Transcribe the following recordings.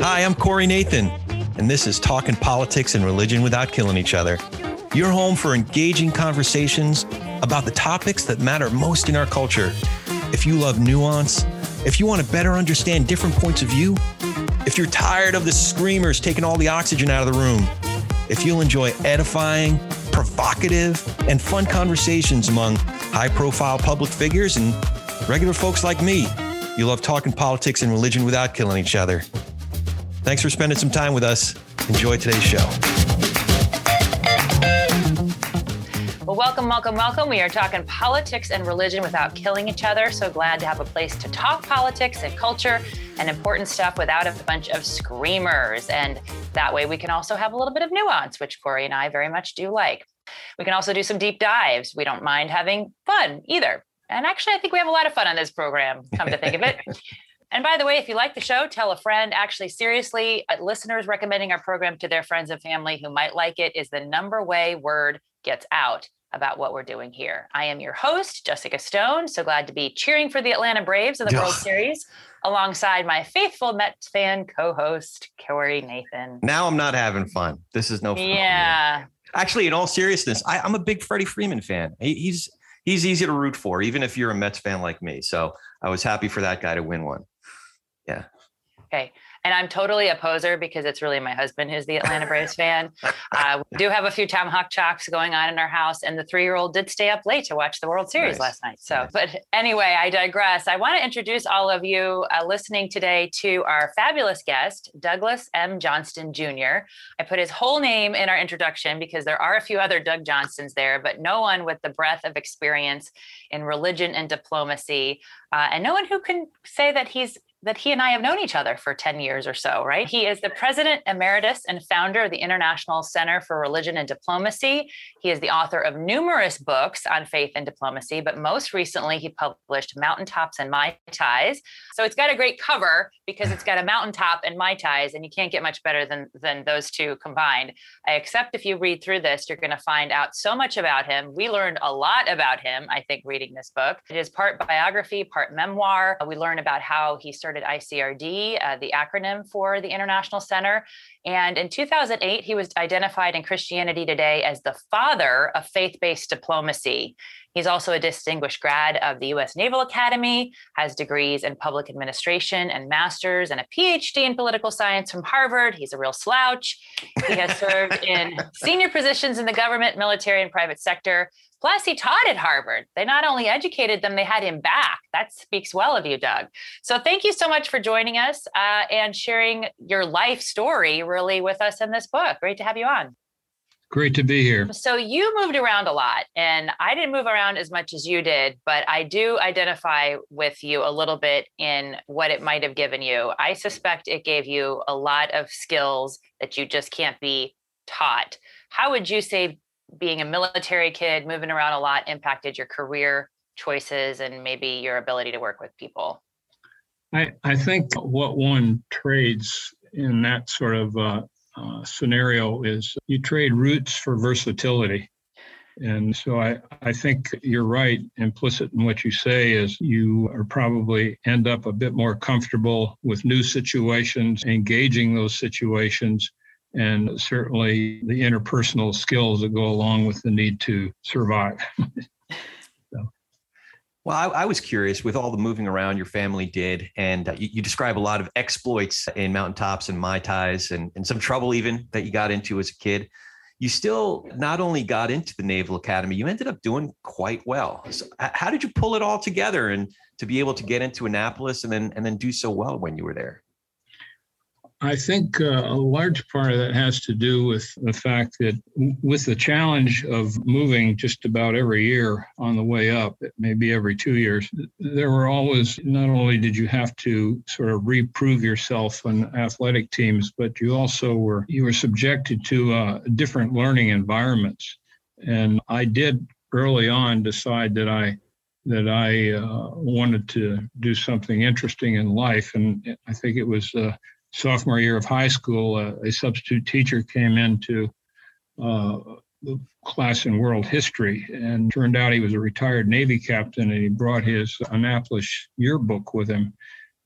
Hi, I'm Corey Nathan, and this is Talking Politics and Religion Without Killing Each Other. Your home for engaging conversations about the topics that matter most in our culture. If you love nuance, if you want to better understand different points of view, if you're tired of the screamers taking all the oxygen out of the room, if you'll enjoy edifying, provocative, and fun conversations among high profile public figures and regular folks like me, you love talking politics and religion without killing each other. Thanks for spending some time with us. Enjoy today's show. Well, welcome, welcome, welcome. We are talking politics and religion without killing each other. So glad to have a place to talk politics and culture and important stuff without a bunch of screamers. And that way we can also have a little bit of nuance, which Corey and I very much do like. We can also do some deep dives. We don't mind having fun either. And actually, I think we have a lot of fun on this program, come to think of it. And by the way, if you like the show, tell a friend. Actually, seriously, uh, listeners recommending our program to their friends and family who might like it is the number way word gets out about what we're doing here. I am your host, Jessica Stone. So glad to be cheering for the Atlanta Braves in the World Series alongside my faithful Mets fan co-host, Corey Nathan. Now I'm not having fun. This is no fun. Yeah. Actually, in all seriousness, I, I'm a big Freddie Freeman fan. He, he's he's easy to root for, even if you're a Mets fan like me. So I was happy for that guy to win one. Yeah. Okay. And I'm totally a poser because it's really my husband who's the Atlanta Braves fan. Uh, we do have a few Tomahawk Chops going on in our house, and the three year old did stay up late to watch the World Series Nice. last night. So, Nice. but anyway, I digress. I want to introduce all of you uh, listening today to our fabulous guest, Douglas M. Johnston Jr. I put his whole name in our introduction because there are a few other Doug Johnstons there, but no one with the breadth of experience in religion and diplomacy, uh, and no one who can say that he's that he and I have known each other for 10 years or so, right? He is the president emeritus and founder of the International Center for Religion and Diplomacy. He is the author of numerous books on faith and diplomacy, but most recently he published Mountaintops and Mai Tais. So it's got a great cover because it's got a mountaintop and Mai Tais, and you can't get much better than, than those two combined. Except if you read through this, you're going to find out so much about him. We learned a lot about him, I think, reading this book. It is part biography, part memoir. We learn about how he started ICRD, uh, the acronym for the International Center. And in 2008, he was identified in Christianity Today as the father of faith based diplomacy. He's also a distinguished grad of the US Naval Academy, has degrees in public administration and masters, and a PhD in political science from Harvard. He's a real slouch. He has served in senior positions in the government, military, and private sector. Plus, he taught at Harvard. They not only educated them, they had him back. That speaks well of you, Doug. So, thank you so much for joining us uh, and sharing your life story really with us in this book. Great to have you on. Great to be here. So you moved around a lot, and I didn't move around as much as you did, but I do identify with you a little bit in what it might have given you. I suspect it gave you a lot of skills that you just can't be taught. How would you say being a military kid, moving around a lot, impacted your career choices and maybe your ability to work with people? I, I think what one trades in that sort of uh, uh, scenario is you trade roots for versatility. And so I, I think you're right. Implicit in what you say is you are probably end up a bit more comfortable with new situations, engaging those situations, and certainly the interpersonal skills that go along with the need to survive. Well, I, I was curious with all the moving around your family did, and uh, you, you describe a lot of exploits in mountaintops and mai tais, and, and some trouble even that you got into as a kid. You still not only got into the Naval Academy, you ended up doing quite well. So, how did you pull it all together and to be able to get into Annapolis and then and then do so well when you were there? I think uh, a large part of that has to do with the fact that with the challenge of moving just about every year on the way up, maybe every two years, there were always not only did you have to sort of reprove yourself on athletic teams, but you also were you were subjected to uh, different learning environments. And I did early on decide that I that I uh, wanted to do something interesting in life, and I think it was. Sophomore year of high school, uh, a substitute teacher came into uh, the class in world history. And turned out he was a retired Navy captain and he brought his Annapolis yearbook with him.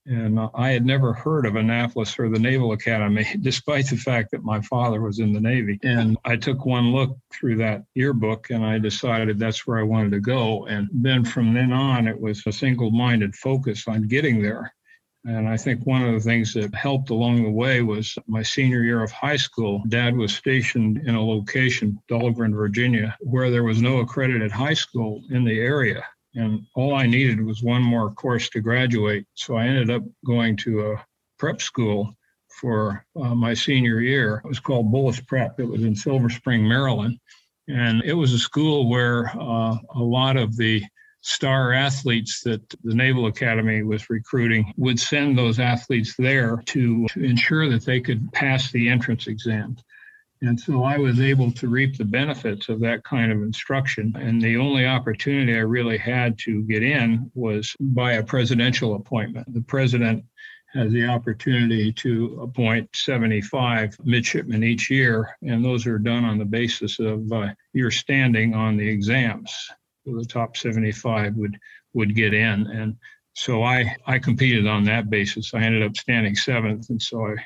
And I had never heard of Annapolis or the Naval Academy, despite the fact that my father was in the Navy. And I took one look through that yearbook and I decided that's where I wanted to go. And then from then on, it was a single minded focus on getting there. And I think one of the things that helped along the way was my senior year of high school. Dad was stationed in a location, Dahlgren, Virginia, where there was no accredited high school in the area. And all I needed was one more course to graduate. So I ended up going to a prep school for uh, my senior year. It was called Bullis Prep. It was in Silver Spring, Maryland. And it was a school where uh, a lot of the star athletes that the Naval Academy was recruiting would send those athletes there to, to ensure that they could pass the entrance exams. And so I was able to reap the benefits of that kind of instruction. And the only opportunity I really had to get in was by a presidential appointment. The president has the opportunity to appoint 75 midshipmen each year, and those are done on the basis of uh, your standing on the exams. The top 75 would would get in, and so I I competed on that basis. I ended up standing seventh, and so I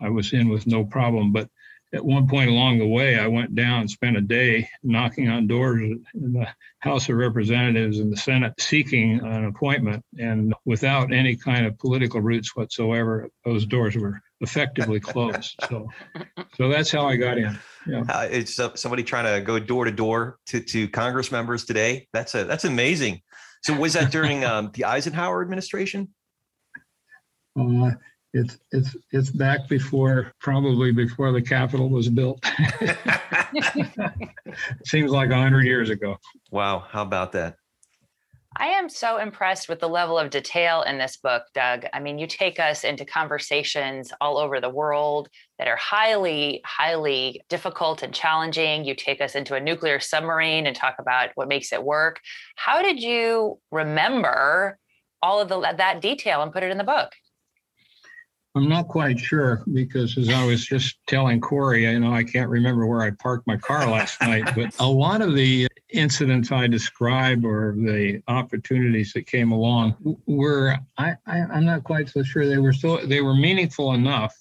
I was in with no problem. But at one point along the way, I went down and spent a day knocking on doors in the House of Representatives and the Senate seeking an appointment. And without any kind of political roots whatsoever, those doors were effectively closed. So, so that's how I got in. Yeah. Uh, it's uh, somebody trying to go door to door to to Congress members today. That's a that's amazing. So was that during um, the Eisenhower administration? Uh, it's it's it's back before probably before the Capitol was built. Seems like a hundred years ago. Wow, how about that? I am so impressed with the level of detail in this book, Doug. I mean, you take us into conversations all over the world that are highly, highly difficult and challenging. You take us into a nuclear submarine and talk about what makes it work. How did you remember all of the, that detail and put it in the book? I'm not quite sure because as I was just telling Corey, you know, I can't remember where I parked my car last night, but a lot of the incidents I describe or the opportunities that came along were I, I I'm not quite so sure they were so they were meaningful enough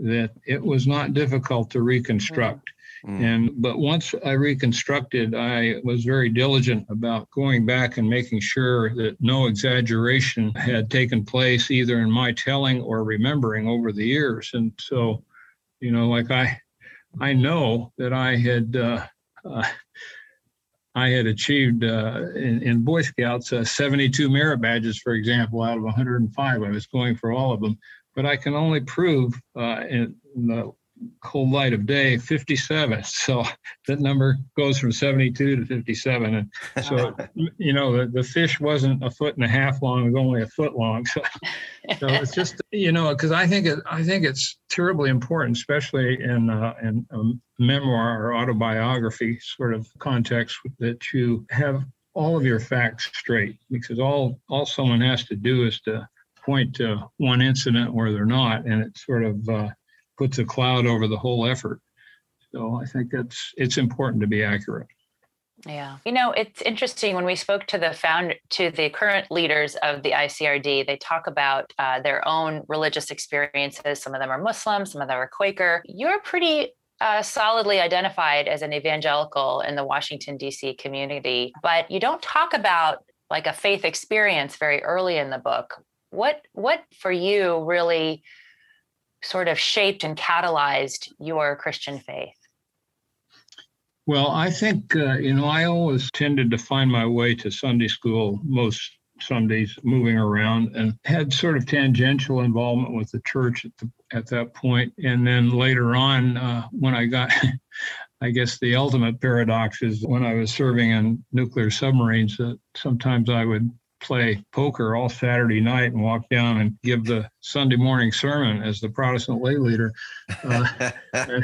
that it was not difficult to reconstruct. Mm. And but once I reconstructed, I was very diligent about going back and making sure that no exaggeration had taken place either in my telling or remembering over the years. And so, you know, like I, I know that I had. Uh, uh, I had achieved uh, in, in, Boy Scouts uh, 72 merit badges, for example, out of 105. I was going for all of them, but I can only prove uh, in, in the cold light of day 57 so that number goes from 72 to 57 and so you know the, the fish wasn't a foot and a half long it was only a foot long. So, so it's just you know because i think it i think it's terribly important especially in uh, in a memoir or autobiography sort of context that you have all of your facts straight. Because all all someone has to do is to point to one incident where they're not. And it sort of uh, puts a cloud over the whole effort. So I think that's it's important to be accurate. Yeah. You know, it's interesting when we spoke to the found to the current leaders of the ICRD, they talk about uh, their own religious experiences. Some of them are Muslim, some of them are Quaker. You're pretty uh, solidly identified as an evangelical in the Washington, D.C. community, but you don't talk about like a faith experience very early in the book. What, what for you really sort of shaped and catalyzed your Christian faith? Well, I think, uh, you know, I always tended to find my way to Sunday school most Sundays moving around and had sort of tangential involvement with the church at, the, at that point. And then later on, uh, when I got, I guess the ultimate paradox is when I was serving in nuclear submarines, that sometimes I would play poker all Saturday night and walk down and give the Sunday morning sermon as the Protestant lay leader. Uh,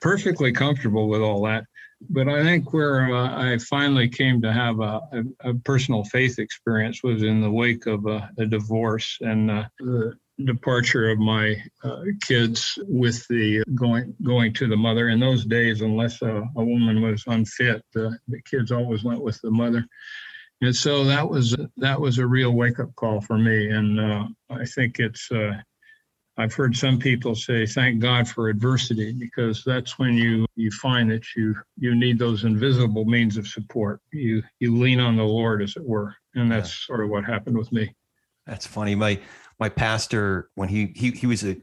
perfectly comfortable with all that. But I think where uh, I finally came to have a, a, a, personal faith experience was in the wake of a, a divorce. And uh, the departure of my uh, kids with the going going to the mother. In those days, unless a, a woman was unfit, the kids always went with the mother. And so that was that was a real wake up call for me, and uh, I think it's. Uh, I've heard some people say, "Thank God for adversity," because that's when you you find that you you need those invisible means of support. You you lean on the Lord, as it were, and that's yeah. sort of what happened with me. That's funny. My my pastor when he he he was a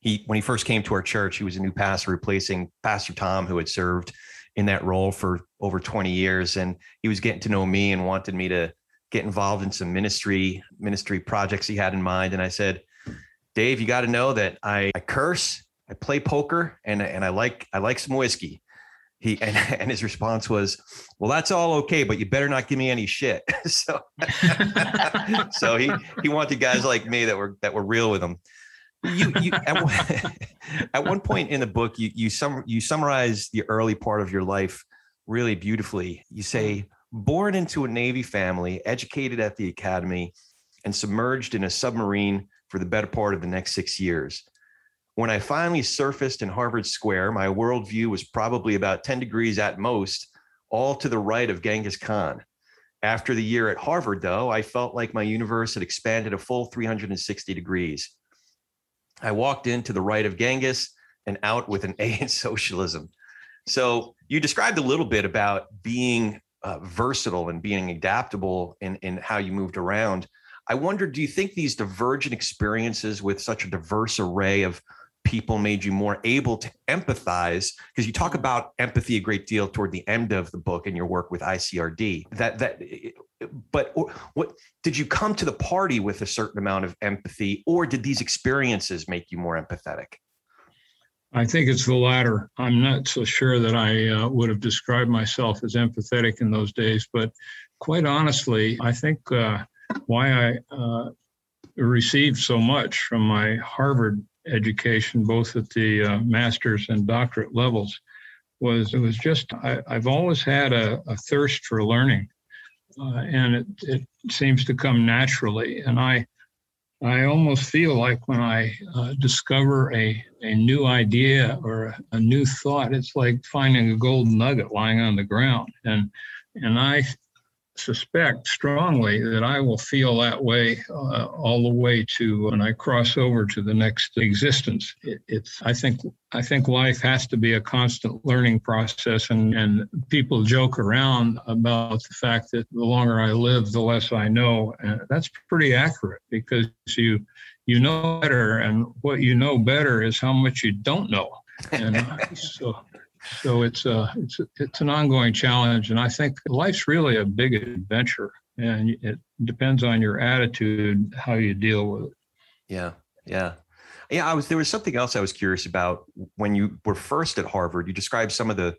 he when he first came to our church, he was a new pastor replacing Pastor Tom, who had served in that role for over 20 years, and he was getting to know me and wanted me to get involved in some ministry ministry projects he had in mind. And I said, Dave, you got to know that I, I curse, I play poker, and and I like I like some whiskey. He and, and his response was, "Well, that's all okay, but you better not give me any shit." so, so he he wanted guys like me that were that were real with him. You, you at, one, at one point in the book, you you sum you summarize the early part of your life really beautifully. You say, mm. "Born into a Navy family, educated at the academy, and submerged in a submarine for the better part of the next six years." When I finally surfaced in Harvard Square, my worldview was probably about 10 degrees at most, all to the right of Genghis Khan. After the year at Harvard, though, I felt like my universe had expanded a full 360 degrees. I walked in to the right of Genghis and out with an A in socialism. So you described a little bit about being uh, versatile and being adaptable in, in how you moved around. I wonder, do you think these divergent experiences with such a diverse array of people made you more able to empathize because you talk about empathy a great deal toward the end of the book and your work with ICRD that that but what did you come to the party with a certain amount of empathy or did these experiences make you more empathetic I think it's the latter. I'm not so sure that I uh, would have described myself as empathetic in those days, but quite honestly, I think uh, why I uh, received so much from my Harvard education, both at the uh, master's and doctorate levels, was it was just I, have always had a, a, thirst for learning, uh, and it, it seems to come naturally. And I I almost feel like when I uh, discover a, a new idea or a, a new thought, it's like finding a gold nugget lying on the ground. And and I suspect strongly that I will feel that way uh, all the way to when I cross over to the next existence. It, it's I think I think life has to be a constant learning process, and and people joke around about the fact that the longer I live, the less I know, and that's pretty accurate because you you know better, and what you know better is how much you don't know, and so so it's a it's it's an ongoing challenge, and I think life's really a big adventure, and it depends on your attitude how you deal with it. Yeah, yeah, yeah. I was there was something else I was curious about when you were first at Harvard. You described some of the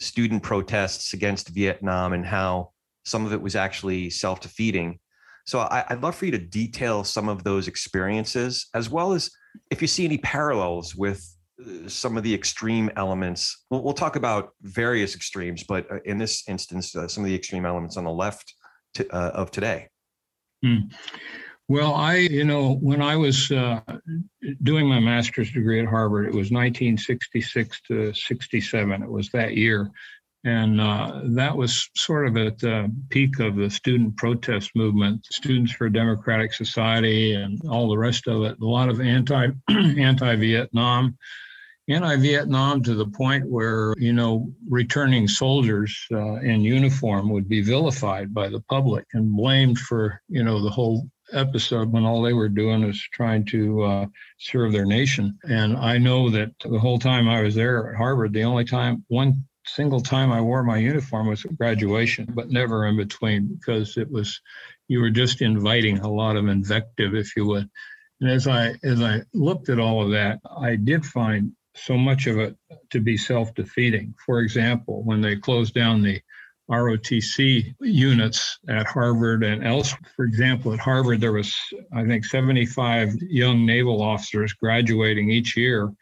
student protests against Vietnam and how some of it was actually self defeating. So I, would love for you to detail some of those experiences, as well as if you see any parallels with some of the extreme elements. We'll, we'll, talk about various extremes, but uh, in this instance, uh, some of the extreme elements on the left to, uh, of today. Hmm. Well, I, you know, when I was uh, doing my master's degree at Harvard, it was 1966 to 67. It was that year. And uh, that was sort of at the peak of the student protest movement, Students for Democratic Society, and all the rest of it. A lot of anti anti Vietnam anti-Vietnam to the point where you know returning soldiers uh, in uniform would be vilified by the public and blamed for you know the whole episode when all they were doing was trying to uh, serve their nation. And I know that the whole time I was there at Harvard, the only time one single time I wore my uniform was at graduation, but never in between because it was you were just inviting a lot of invective, if you would. And as I as I looked at all of that, I did find so much of it to be self-defeating. For example, when they closed down the ROTC units at Harvard and elsewhere. For example, at Harvard, there was, I think, 75 young naval officers graduating each year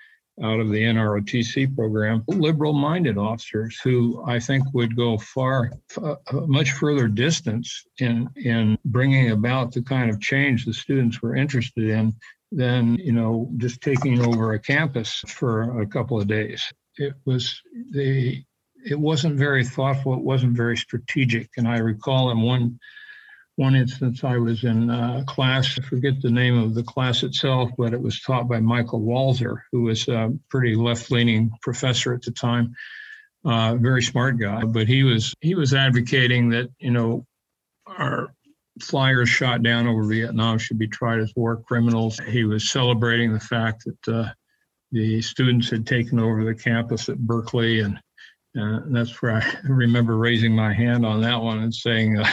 out of the NROTC program, liberal minded officers who I think would go far, uh, much further distance in, in bringing about the kind of change the students were interested in than you know just taking over a campus for a couple of days. It was the it wasn't very thoughtful. It wasn't very strategic. And I recall in one one instance, I was in class. I forget the name of the class itself, but it was taught by Michael Walzer, who was a pretty left-leaning professor at the time. Uh, very smart guy, but he was he was advocating that you know our flyers shot down over Vietnam should be tried as war criminals. He was celebrating the fact that uh, the students had taken over the campus at Berkeley and uh, that's where I remember raising my hand on that one and saying, uh,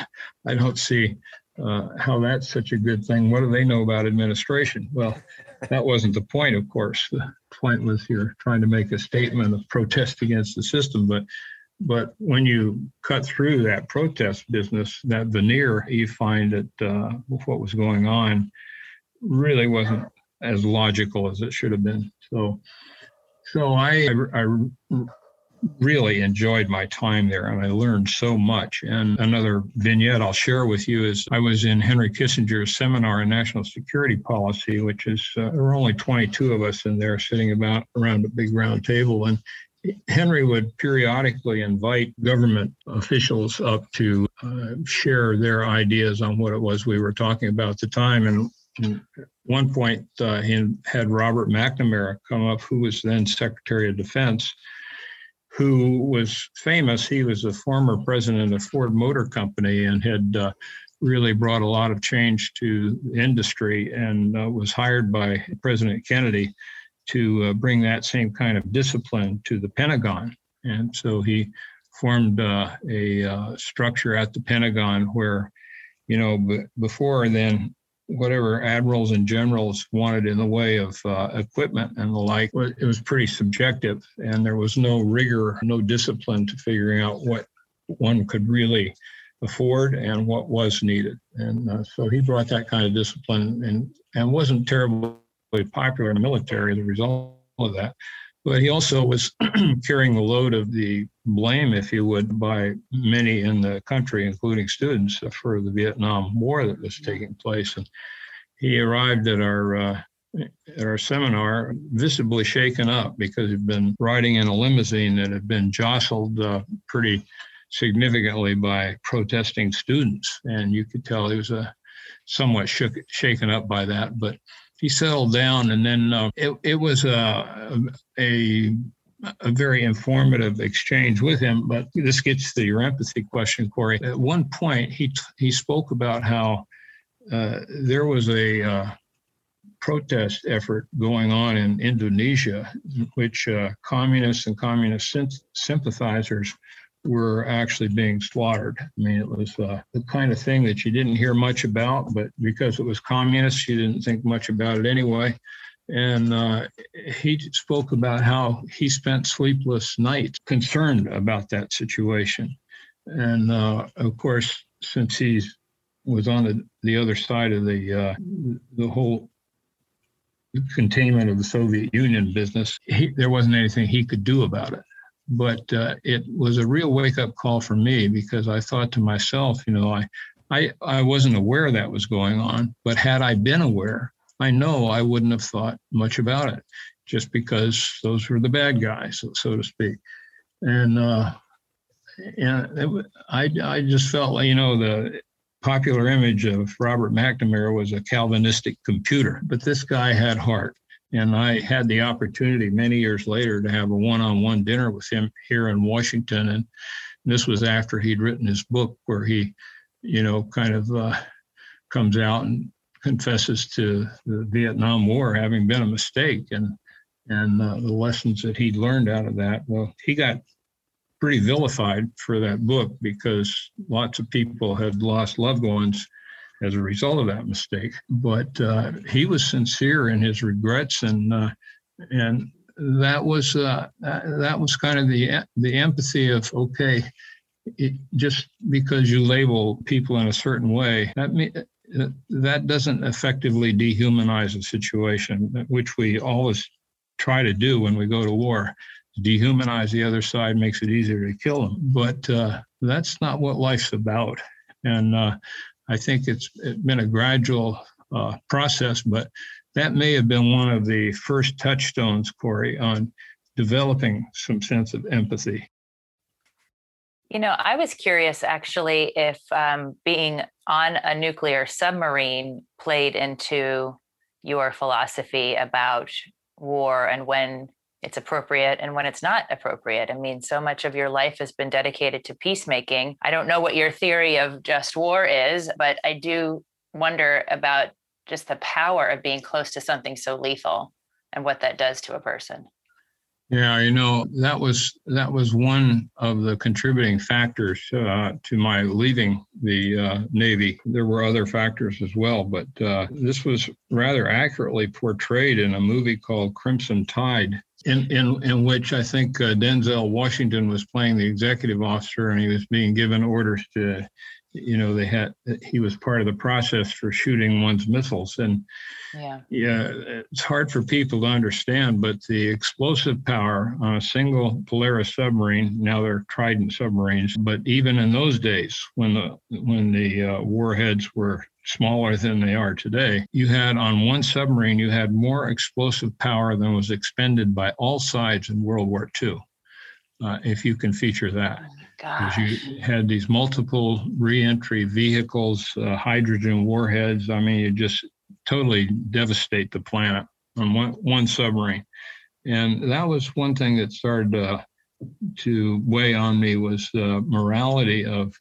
I don't see uh, how that's such a good thing. What do they know about administration? Well, that wasn't the point, of course. The point was you're trying to make a statement of protest against the system. But but when you cut through that protest business, that veneer, you find that uh, what was going on really wasn't as logical as it should have been. So so I, I really enjoyed my time there and I learned so much. And another vignette I'll share with you is I was in Henry Kissinger's seminar on national security policy, which is uh, there were only 22 of us in there sitting about around a big round table. And Henry would periodically invite government officials up to uh, share their ideas on what it was we were talking about at the time. And at one point, uh, he had Robert McNamara come up, who was then Secretary of Defense, who was famous. He was a former president of Ford Motor Company and had uh, really brought a lot of change to industry and uh, was hired by President Kennedy to uh, bring that same kind of discipline to the Pentagon. And so he formed uh, a uh, structure at the Pentagon where, you know, b- before then, whatever admirals and generals wanted in the way of uh, equipment and the like, it was pretty subjective, and there was no rigor, no discipline to figuring out what one could really afford and what was needed. And uh, so he brought that kind of discipline and and wasn't terribly popular in the military as a result of that. But he also was carrying the load of the blame, if you would, by many in the country, including students, for the Vietnam War that was taking place. And he arrived at our uh, at our seminar visibly shaken up because he'd been riding in a limousine that had been jostled uh, pretty significantly by protesting students, and you could tell he was a uh, somewhat shook, shaken up by that. But he settled down, and then uh, it it was a, a a very informative exchange with him. But this gets to your empathy question, Corey. At one point, he he spoke about how uh, there was a uh, protest effort going on in Indonesia, which uh, communists and communist sympathizers were actually being slaughtered. I mean, it was uh, the kind of thing that you didn't hear much about, but because it was communist, you didn't think much about it anyway. And uh, he spoke about how he spent sleepless nights concerned about that situation. And uh, of course, since he was on the, the other side of the uh, the whole containment of the Soviet Union business, he, there wasn't anything he could do about it but uh, it was a real wake up call for me because I thought to myself, you know, I, I, I wasn't aware that was going on, but had I been aware, I know I wouldn't have thought much about it just because those were the bad guys, so so to speak. And, uh, and it, I, I just felt like, you know, the popular image of Robert McNamara was a Calvinistic computer, but this guy had heart. And I had the opportunity many years later to have a one on one dinner with him here in Washington. And this was after he'd written his book, where he, you know, kind of uh, comes out and confesses to the Vietnam War having been a mistake and and uh, the lessons that he'd learned out of that. Well, he got pretty vilified for that book because lots of people had lost loved ones as a result of that mistake. But uh, he was sincere in his regrets, and uh, and that was uh, that was kind of the the empathy of okay, it, just because you label people in a certain way, that that doesn't effectively dehumanize a situation, which we always try to do when we go to war. Dehumanize the other side makes it easier to kill them, but uh, that's not what life's about. And uh, I think it's been a gradual uh, process, but that may have been one of the first touchstones, Corey, on developing some sense of empathy. You know, I was curious actually if um, being on a nuclear submarine played into your philosophy about war and when it's appropriate and when it's not appropriate. I mean, so much of your life has been dedicated to peacemaking. I don't know what your theory of just war is, but I do wonder about just the power of being close to something so lethal and what that does to a person. Yeah, you know that was that was one of the contributing factors uh, to my leaving the uh, Navy. There were other factors as well, but uh, this was rather accurately portrayed in a movie called Crimson Tide, in in in which I think uh, Denzel Washington was playing the executive officer, and he was being given orders to you know they had he was part of the process for shooting one's missiles. And yeah. yeah it's hard for people to understand but the explosive power on a single polaris submarine now they're trident submarines but even in those days when the when the uh, warheads were smaller than they are today you had on one submarine you had more explosive power than was expended by all sides in world war ii uh, if you can feature that Gosh. You had these multiple reentry vehicles, uh, hydrogen warheads. I mean, you just totally devastate the planet on one, one submarine. And that was one thing that started uh, to weigh on me was the morality of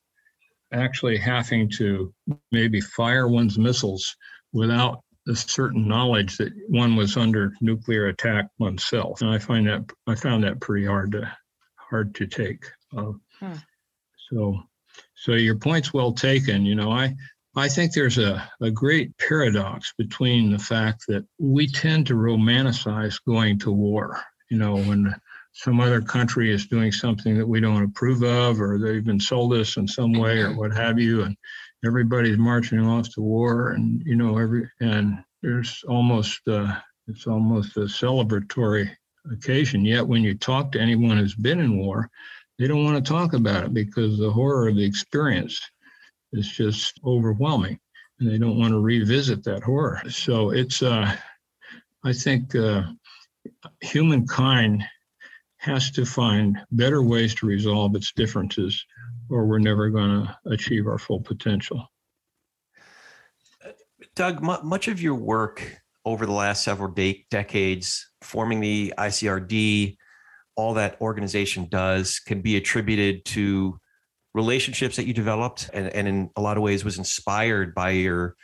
actually having to maybe fire one's missiles without a certain knowledge that one was under nuclear attack oneself. And I find that I found that pretty hard to hard to take. Uh, Hmm. So, so your point's well taken. You know, I I think there's a, a great paradox between the fact that we tend to romanticize going to war. You know, when some other country is doing something that we don't approve of, or they've been sold us in some way, or what have you, and everybody's marching off to war, and you know, every and there's almost uh, it's almost a celebratory occasion. Yet, when you talk to anyone who's been in war, they don't want to talk about it because the horror of the experience is just overwhelming and they don't want to revisit that horror so it's uh, i think uh, humankind has to find better ways to resolve its differences or we're never going to achieve our full potential doug much of your work over the last several de- decades forming the icrd all that organization does can be attributed to relationships that you developed and, and in a lot of ways was inspired by your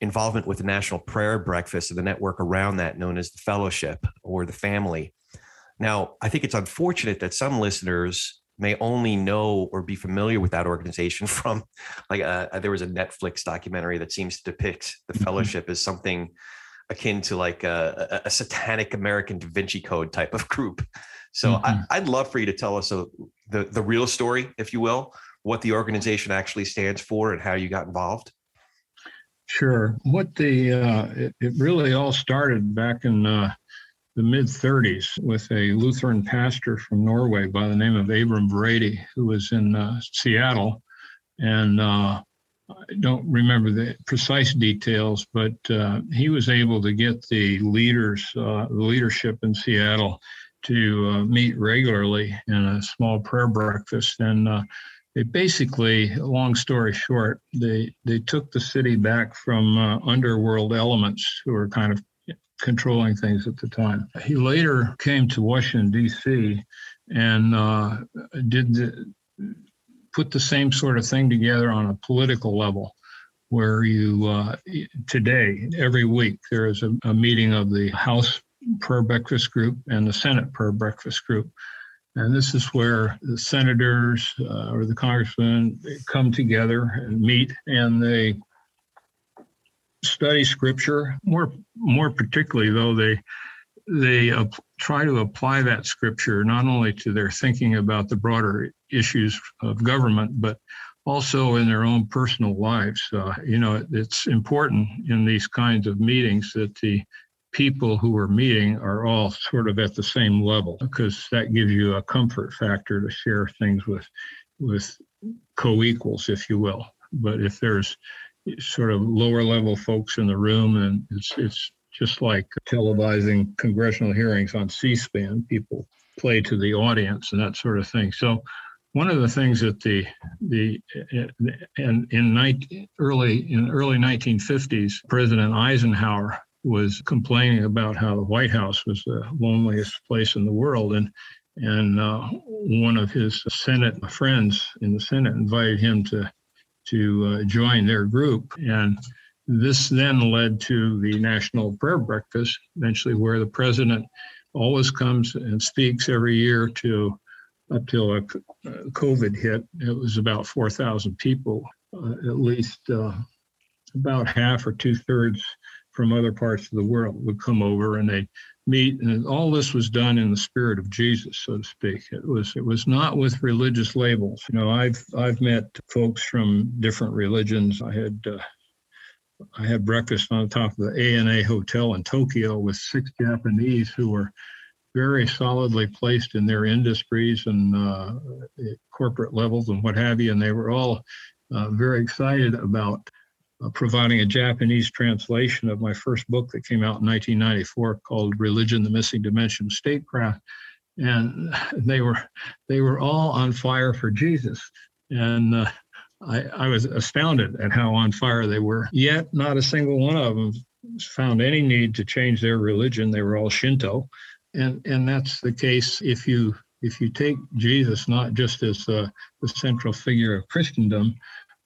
involvement with the National Prayer Breakfast and the network around that known as the Fellowship or the family. Now, I think it's unfortunate that some listeners may only know or be familiar with that organization from like a, uh, there was a Netflix documentary that seems to depict the mm-hmm. fellowship as something akin to like a, a, satanic American Da Vinci Code type of group. So mm-hmm. I, would love for you to tell us a, the the real story, if you will, what the organization actually stands for and how you got involved. Sure. What the uh, it, it, really all started back in uh, the mid 30s with a Lutheran pastor from Norway by the name of Abram Vereide, who was in uh, Seattle, and uh, I don't remember the precise details, but uh, he was able to get the leaders, uh, the leadership in Seattle, to uh, meet regularly in a small prayer breakfast. And uh, they basically, long story short, they they took the city back from uh, underworld elements who were kind of controlling things at the time. He later came to Washington D.C. and uh, did the, put the same sort of thing together on a political level where you uh, today every week there is a, a, meeting of the House prayer breakfast group and the Senate prayer breakfast group. And this is where the senators uh, or the congressmen come together and meet and they study scripture. More, more particularly, though, they they uh, try to apply that scripture not only to their thinking about the broader issues of government, but also in their own personal lives. Uh, you know, it's important in these kinds of meetings that the people who are meeting are all sort of at the same level because that gives you a comfort factor to share things with with co-equals if you will but if there's sort of lower level folks in the room, and it's it's just like televising congressional hearings on C-SPAN. People play to the audience and that sort of thing. So one of the things that the the in in 19, early in early 1950s, President Eisenhower was complaining about how the White House was the loneliest place in the world, and and uh, one of his Senate friends in the Senate invited him to to uh, join their group, and this then led to the National Prayer Breakfast, eventually where the president always comes and speaks every year to up till a, COVID hit. It was about 4,000 people, uh, at least uh, about half or two thirds from other parts of the world would come over and they meet and all this was done in the spirit of Jesus so to speak it was it was not with religious labels you know I've I've met folks from different religions I had uh, I had breakfast on the top of the ANA hotel in Tokyo with six Japanese who were very solidly placed in their industries and uh, corporate levels and what have you. And they were all uh, very excited about uh, providing a Japanese translation of my first book that came out in 1994 called Religion, the Missing Dimension of Statecraft. And they were they were all on fire for Jesus. And uh, I, I was astounded at how on fire they were. Yet, not a single one of them found any need to change their religion. They were all Shinto, and and that's the case if you if you take Jesus not just as uh, the central figure of Christendom,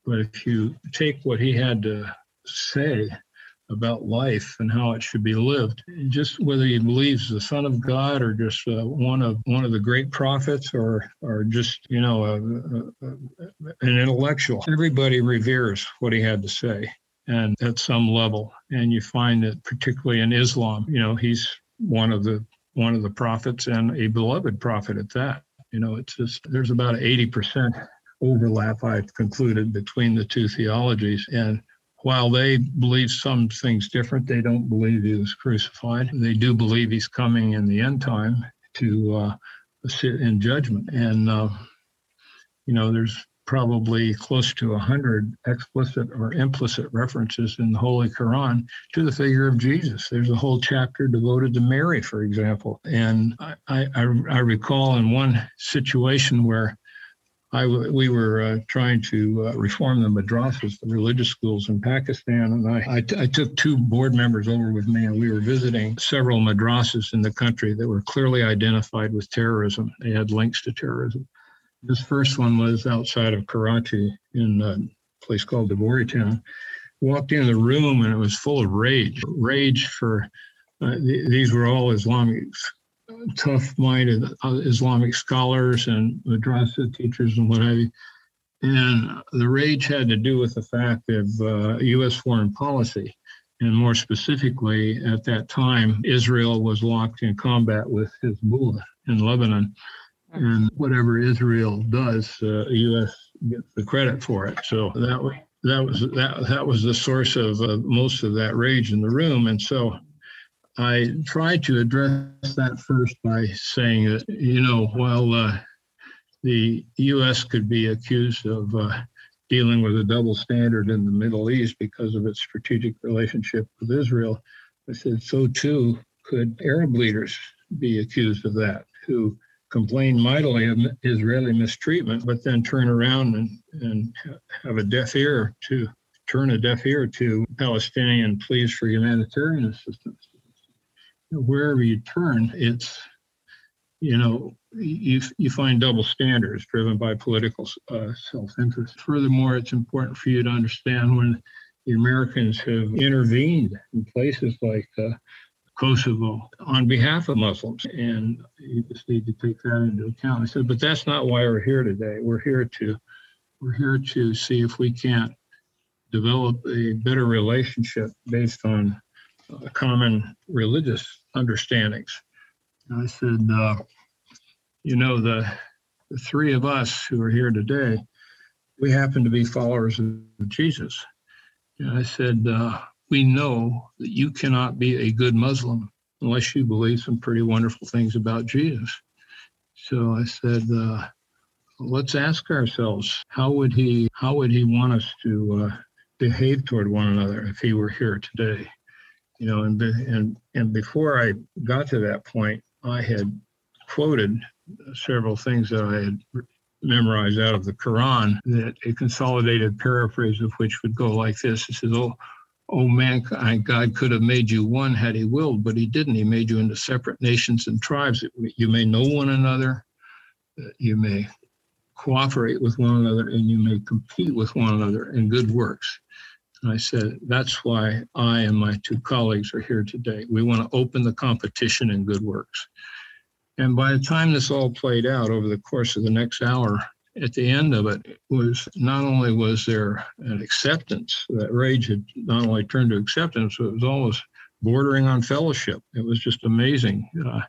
but if you take what he had to say about life and how it should be lived. Just whether he believes the Son of God or just uh, one of one of the great prophets or or just you know a, a, a, an intellectual. Everybody reveres what he had to say, and at some level. And you find that particularly in Islam, you know, he's one of the one of the prophets and a beloved prophet at that. You know, it's just there's about 80 percent overlap I've concluded between the two theologies and while they believe some things different, they don't believe he was crucified. They do believe he's coming in the end time to uh, sit in judgment. And, uh, you know, there's probably close to 100 explicit or implicit references in the Holy Quran to the figure of Jesus. There's a whole chapter devoted to Mary, for example. And I, I, I recall in one situation where I, we were uh, trying to uh, reform the madrasas, the religious schools in Pakistan, and I, I, t- I took two board members over with me, and we were visiting several madrasas in the country that were clearly identified with terrorism. They had links to terrorism. This first one was outside of Karachi in a place called Devori Town. Walked in the room, and it was full of rage. Rage for uh, th- these were all Islamic tough-minded Islamic scholars and madrasa teachers and what have you. And the rage had to do with the fact of uh, U.S. foreign policy. And more specifically, at that time, Israel was locked in combat with Hezbollah in Lebanon. And whatever Israel does, uh, the U.S. gets the credit for it. So that was that was that that was the source of uh, most of that rage in the room. And so I tried to address that first by saying that, you know, while uh, the U.S. could be accused of uh, dealing with a double standard in the Middle East because of its strategic relationship with Israel, I said, so too could Arab leaders be accused of that, who complain mightily of Israeli mistreatment, but then turn around and, and have a deaf ear to turn a deaf ear to Palestinian pleas for humanitarian assistance wherever you turn, it's you know you you find double standards driven by political uh, self-interest. Furthermore, it's important for you to understand when the Americans have intervened in places like uh, Kosovo on behalf of Muslims, and you just need to take that into account. I said, but that's not why we're here today. We're here to we're here to see if we can't develop a better relationship based on a common religious understandings. And I said, uh, you know, the, the three of us who are here today, we happen to be followers of Jesus. And I said, uh, we know that you cannot be a good Muslim unless you believe some pretty wonderful things about Jesus. So I said, uh, let's ask ourselves, how would he, how would he want us to uh, behave toward one another if he were here today. You know, and and and before I got to that point, I had quoted several things that I had memorized out of the Quran. That a consolidated paraphrase of which would go like this: It says, "Oh, oh mankind, God could have made you one had He willed, but He didn't. He made you into separate nations and tribes. You may know one another. Uh, you may cooperate with one another and you may compete with one another in good works. And I said, that's why I and my two colleagues are here today. We want to open the competition in good works. And by the time this all played out over the course of the next hour, at the end of it was not only was there an acceptance that rage had not only turned to acceptance, but it was almost bordering on fellowship. It was just amazing uh,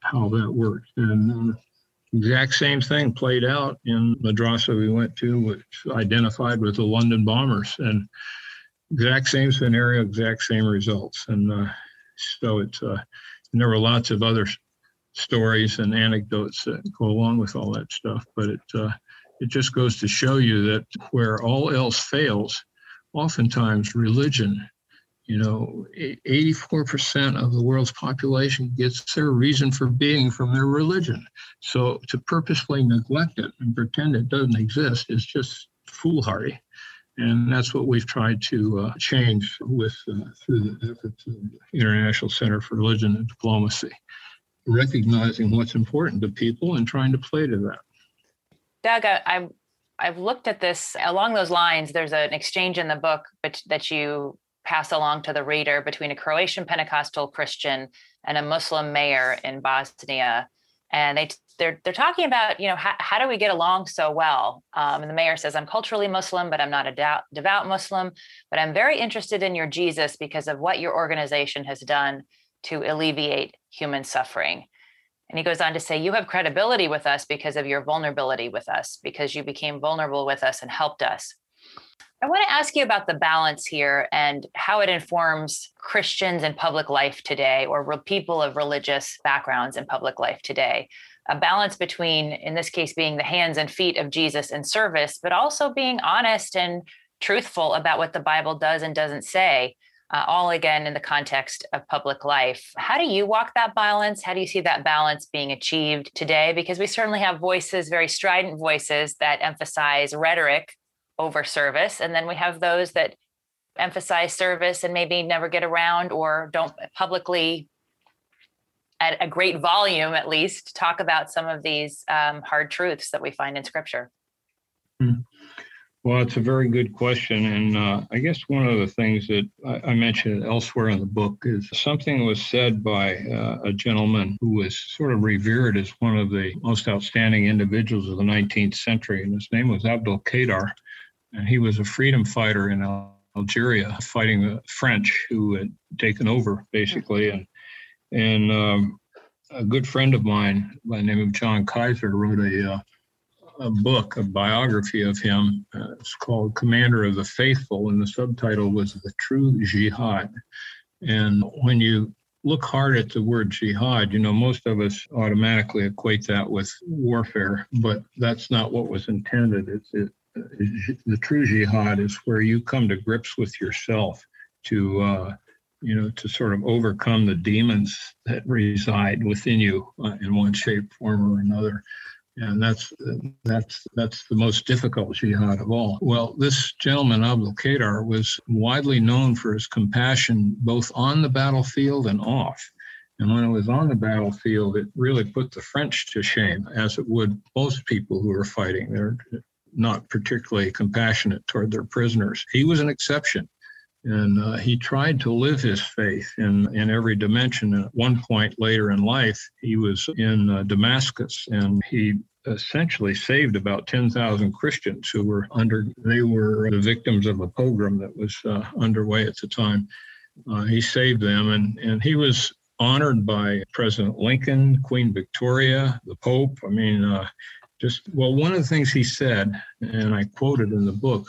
how that worked. And uh, exact same thing played out in madrasa we went to, which identified with the London bombers, and exact same scenario, exact same results. And uh, so it's uh, and there were lots of other stories and anecdotes that go along with all that stuff, but it uh, it just goes to show you that where all else fails, oftentimes religion you know, 84% of the world's population gets their reason for being from their religion. So to purposefully neglect it and pretend it doesn't exist is just foolhardy. And that's what we've tried to uh, change with uh, through the efforts of the International Center for Religion and Diplomacy, recognizing what's important to people and trying to play to that. Doug, I, I've looked at this along those lines. There's an exchange in the book that you pass along to the reader between a Croatian Pentecostal Christian and a Muslim mayor in Bosnia. And they they're they're talking about you know how, how do we get along so well? Um, and the mayor says i'm culturally muslim but i'm not a devout, devout muslim but i'm very interested in your jesus because of what your organization has done to alleviate human suffering. And he goes on to say you have credibility with us because of your vulnerability with us because you became vulnerable with us and helped us. I want to ask you about the balance here and how it informs Christians in public life today or people of religious backgrounds in public life today. A balance between, in this case, being the hands and feet of Jesus in service, but also being honest and truthful about what the Bible does and doesn't say, uh, all again in the context of public life. How do you walk that balance? How do you see that balance being achieved today? Because we certainly have voices, very strident voices that emphasize rhetoric over service. And then we have those that emphasize service and maybe never get around or don't publicly at a great volume at least to talk about some of these um, hard truths that we find in scripture hmm. well it's a very good question and uh, i guess one of the things that I, I, mentioned elsewhere in the book is something was said by uh, a gentleman who was sort of revered as one of the most outstanding individuals of the 19th century and his name was abdul Qadir and he was a freedom fighter in Algeria, fighting the French who had taken over basically. And and um, a good friend of mine by the name of John Kiser wrote a uh, a book, a biography of him. Uh, it's called Commander of the Faithful, and the subtitle was The True Jihad. And when you look hard at the word jihad, you know, most of us automatically equate that with warfare, but that's not what was intended. It's, it, the true jihad is where you come to grips with yourself to uh, you know to sort of overcome the demons that reside within you uh, in one shape form or another and that's that's that's the most difficult jihad of all well this gentleman abdul Qadir was widely known for his compassion both on the battlefield and off and when it was on the battlefield, it really put the French to shame, as it would most people who were fighting. They're not particularly compassionate toward their prisoners. He was an exception. And uh, he tried to live his faith in, in every dimension. And at one point later in life, he was in uh, Damascus and he essentially saved about 10,000 Christians who were under, they were the victims of a pogrom that was uh, underway at the time. Uh, he saved them and, and he was honored by President Lincoln, Queen Victoria, the Pope. I mean, uh, just well, one of the things he said, and I quoted in the book,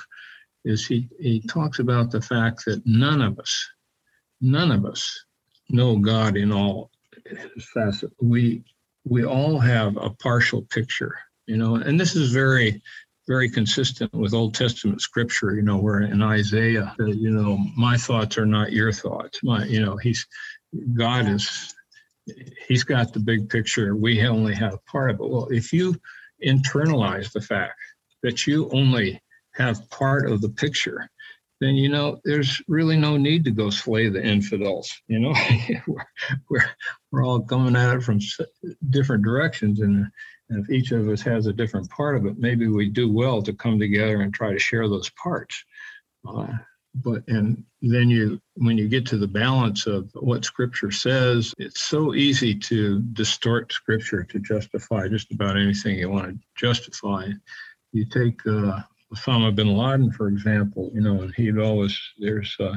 is he he talks about the fact that none of us, none of us know God in all his facets. We we all have a partial picture, you know, and this is very very consistent with Old Testament scripture, you know, where in Isaiah, you know, my thoughts are not your thoughts. My, you know, he's God is he's got the big picture. We only have part of it. Well, if you internalize the fact that you only have part of the picture, then you know there's really no need to go slay the infidels. You know, we're, we're we're all coming at it from different directions, and and if each of us has a different part of it, maybe we do well to come together and try to share those parts. Uh, but and then you when you get to the balance of what scripture says it's so easy to distort scripture to justify just about anything you want to justify you take uh, osama bin laden for example you know and he'd always there's uh,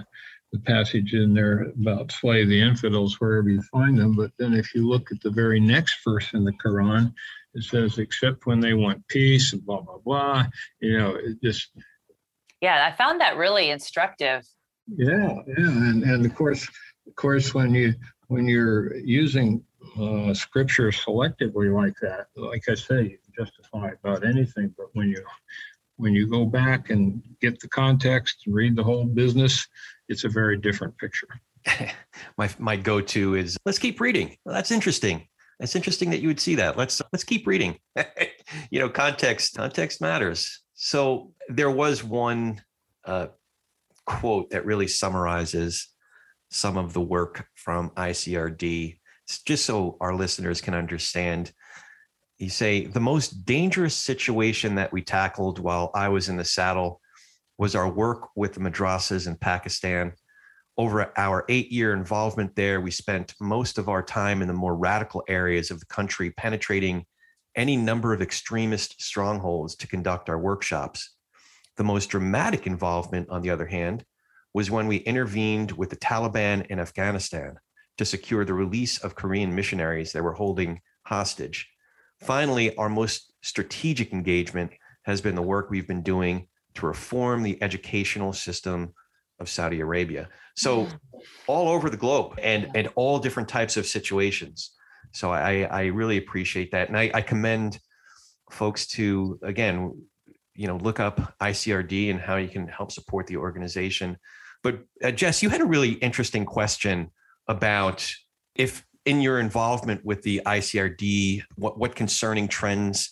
the passage in there about slay the infidels wherever you find them but then if you look at the very next verse in the quran it says, except when they want peace and blah, blah, blah. You know, it just. Yeah, I found that really instructive. Yeah, yeah. And, and of course, of course, when you when you're using uh, scripture selectively like that, like I say, you can justify about anything. But when you when you go back and get the context and read the whole business, it's a very different picture. my my go-to is let's keep reading. Well, that's interesting. It's interesting that you would see that. Let's let's keep reading. you know, context context matters. So there was one uh, quote that really summarizes some of the work from ICRD, just so our listeners can understand. You say the most dangerous situation that we tackled while I was in the saddle was our work with the madrasas in Pakistan over our eight year involvement there, we spent most of our time in the more radical areas of the country, penetrating any number of extremist strongholds to conduct our workshops. The most dramatic involvement, on the other hand, was when we intervened with the Taliban in Afghanistan to secure the release of Korean missionaries that were holding hostage. Finally, our most strategic engagement has been the work we've been doing to reform the educational system of Saudi Arabia. So all over the globe and and all different types of situations. So I I really appreciate that, and I, I commend folks to again, you know, look up ICRD and how you can help support the organization. But uh, Jess, you had a really interesting question about if in your involvement with the ICRD, what what concerning trends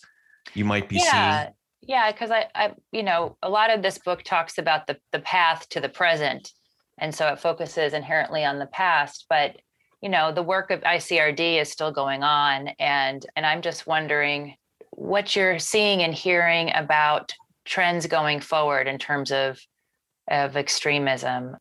you might be yeah. seeing. Yeah, because I, I, you know, a lot of this book talks about the the path to the present, and so it focuses inherently on the past. But you know, the work of ICRD is still going on, and and I'm just wondering what you're seeing and hearing about trends going forward in terms of of extremism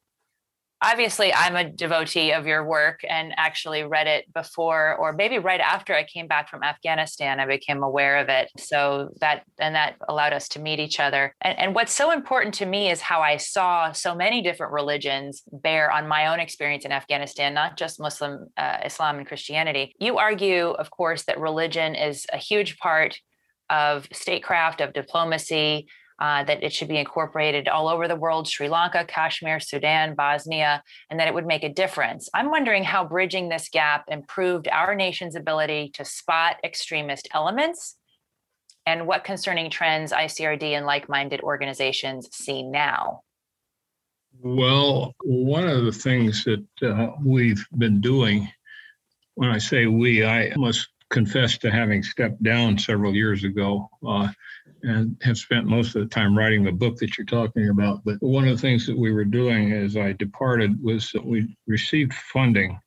obviously i'm a devotee of your work and actually read it before or maybe right after i came back from afghanistan i became aware of it. So that and that allowed us to meet each other. And, and what's so important to me is how i saw so many different religions bear on my own experience in afghanistan not just muslim uh, islam and christianity. You argue of course that religion is a huge part of statecraft of diplomacy uh, that it should be incorporated all over the world Sri Lanka, Kashmir, Sudan, Bosnia, and that it would make a difference. I'm wondering how bridging this gap improved our nation's ability to spot extremist elements and what concerning trends ICRD and like minded organizations see now. Well, one of the things that uh, we've been doing, when I say we, I must confess to having stepped down several years ago. Uh, and have spent most of the time writing the book that you're talking about. But one of the things that we were doing as I departed was that we received funding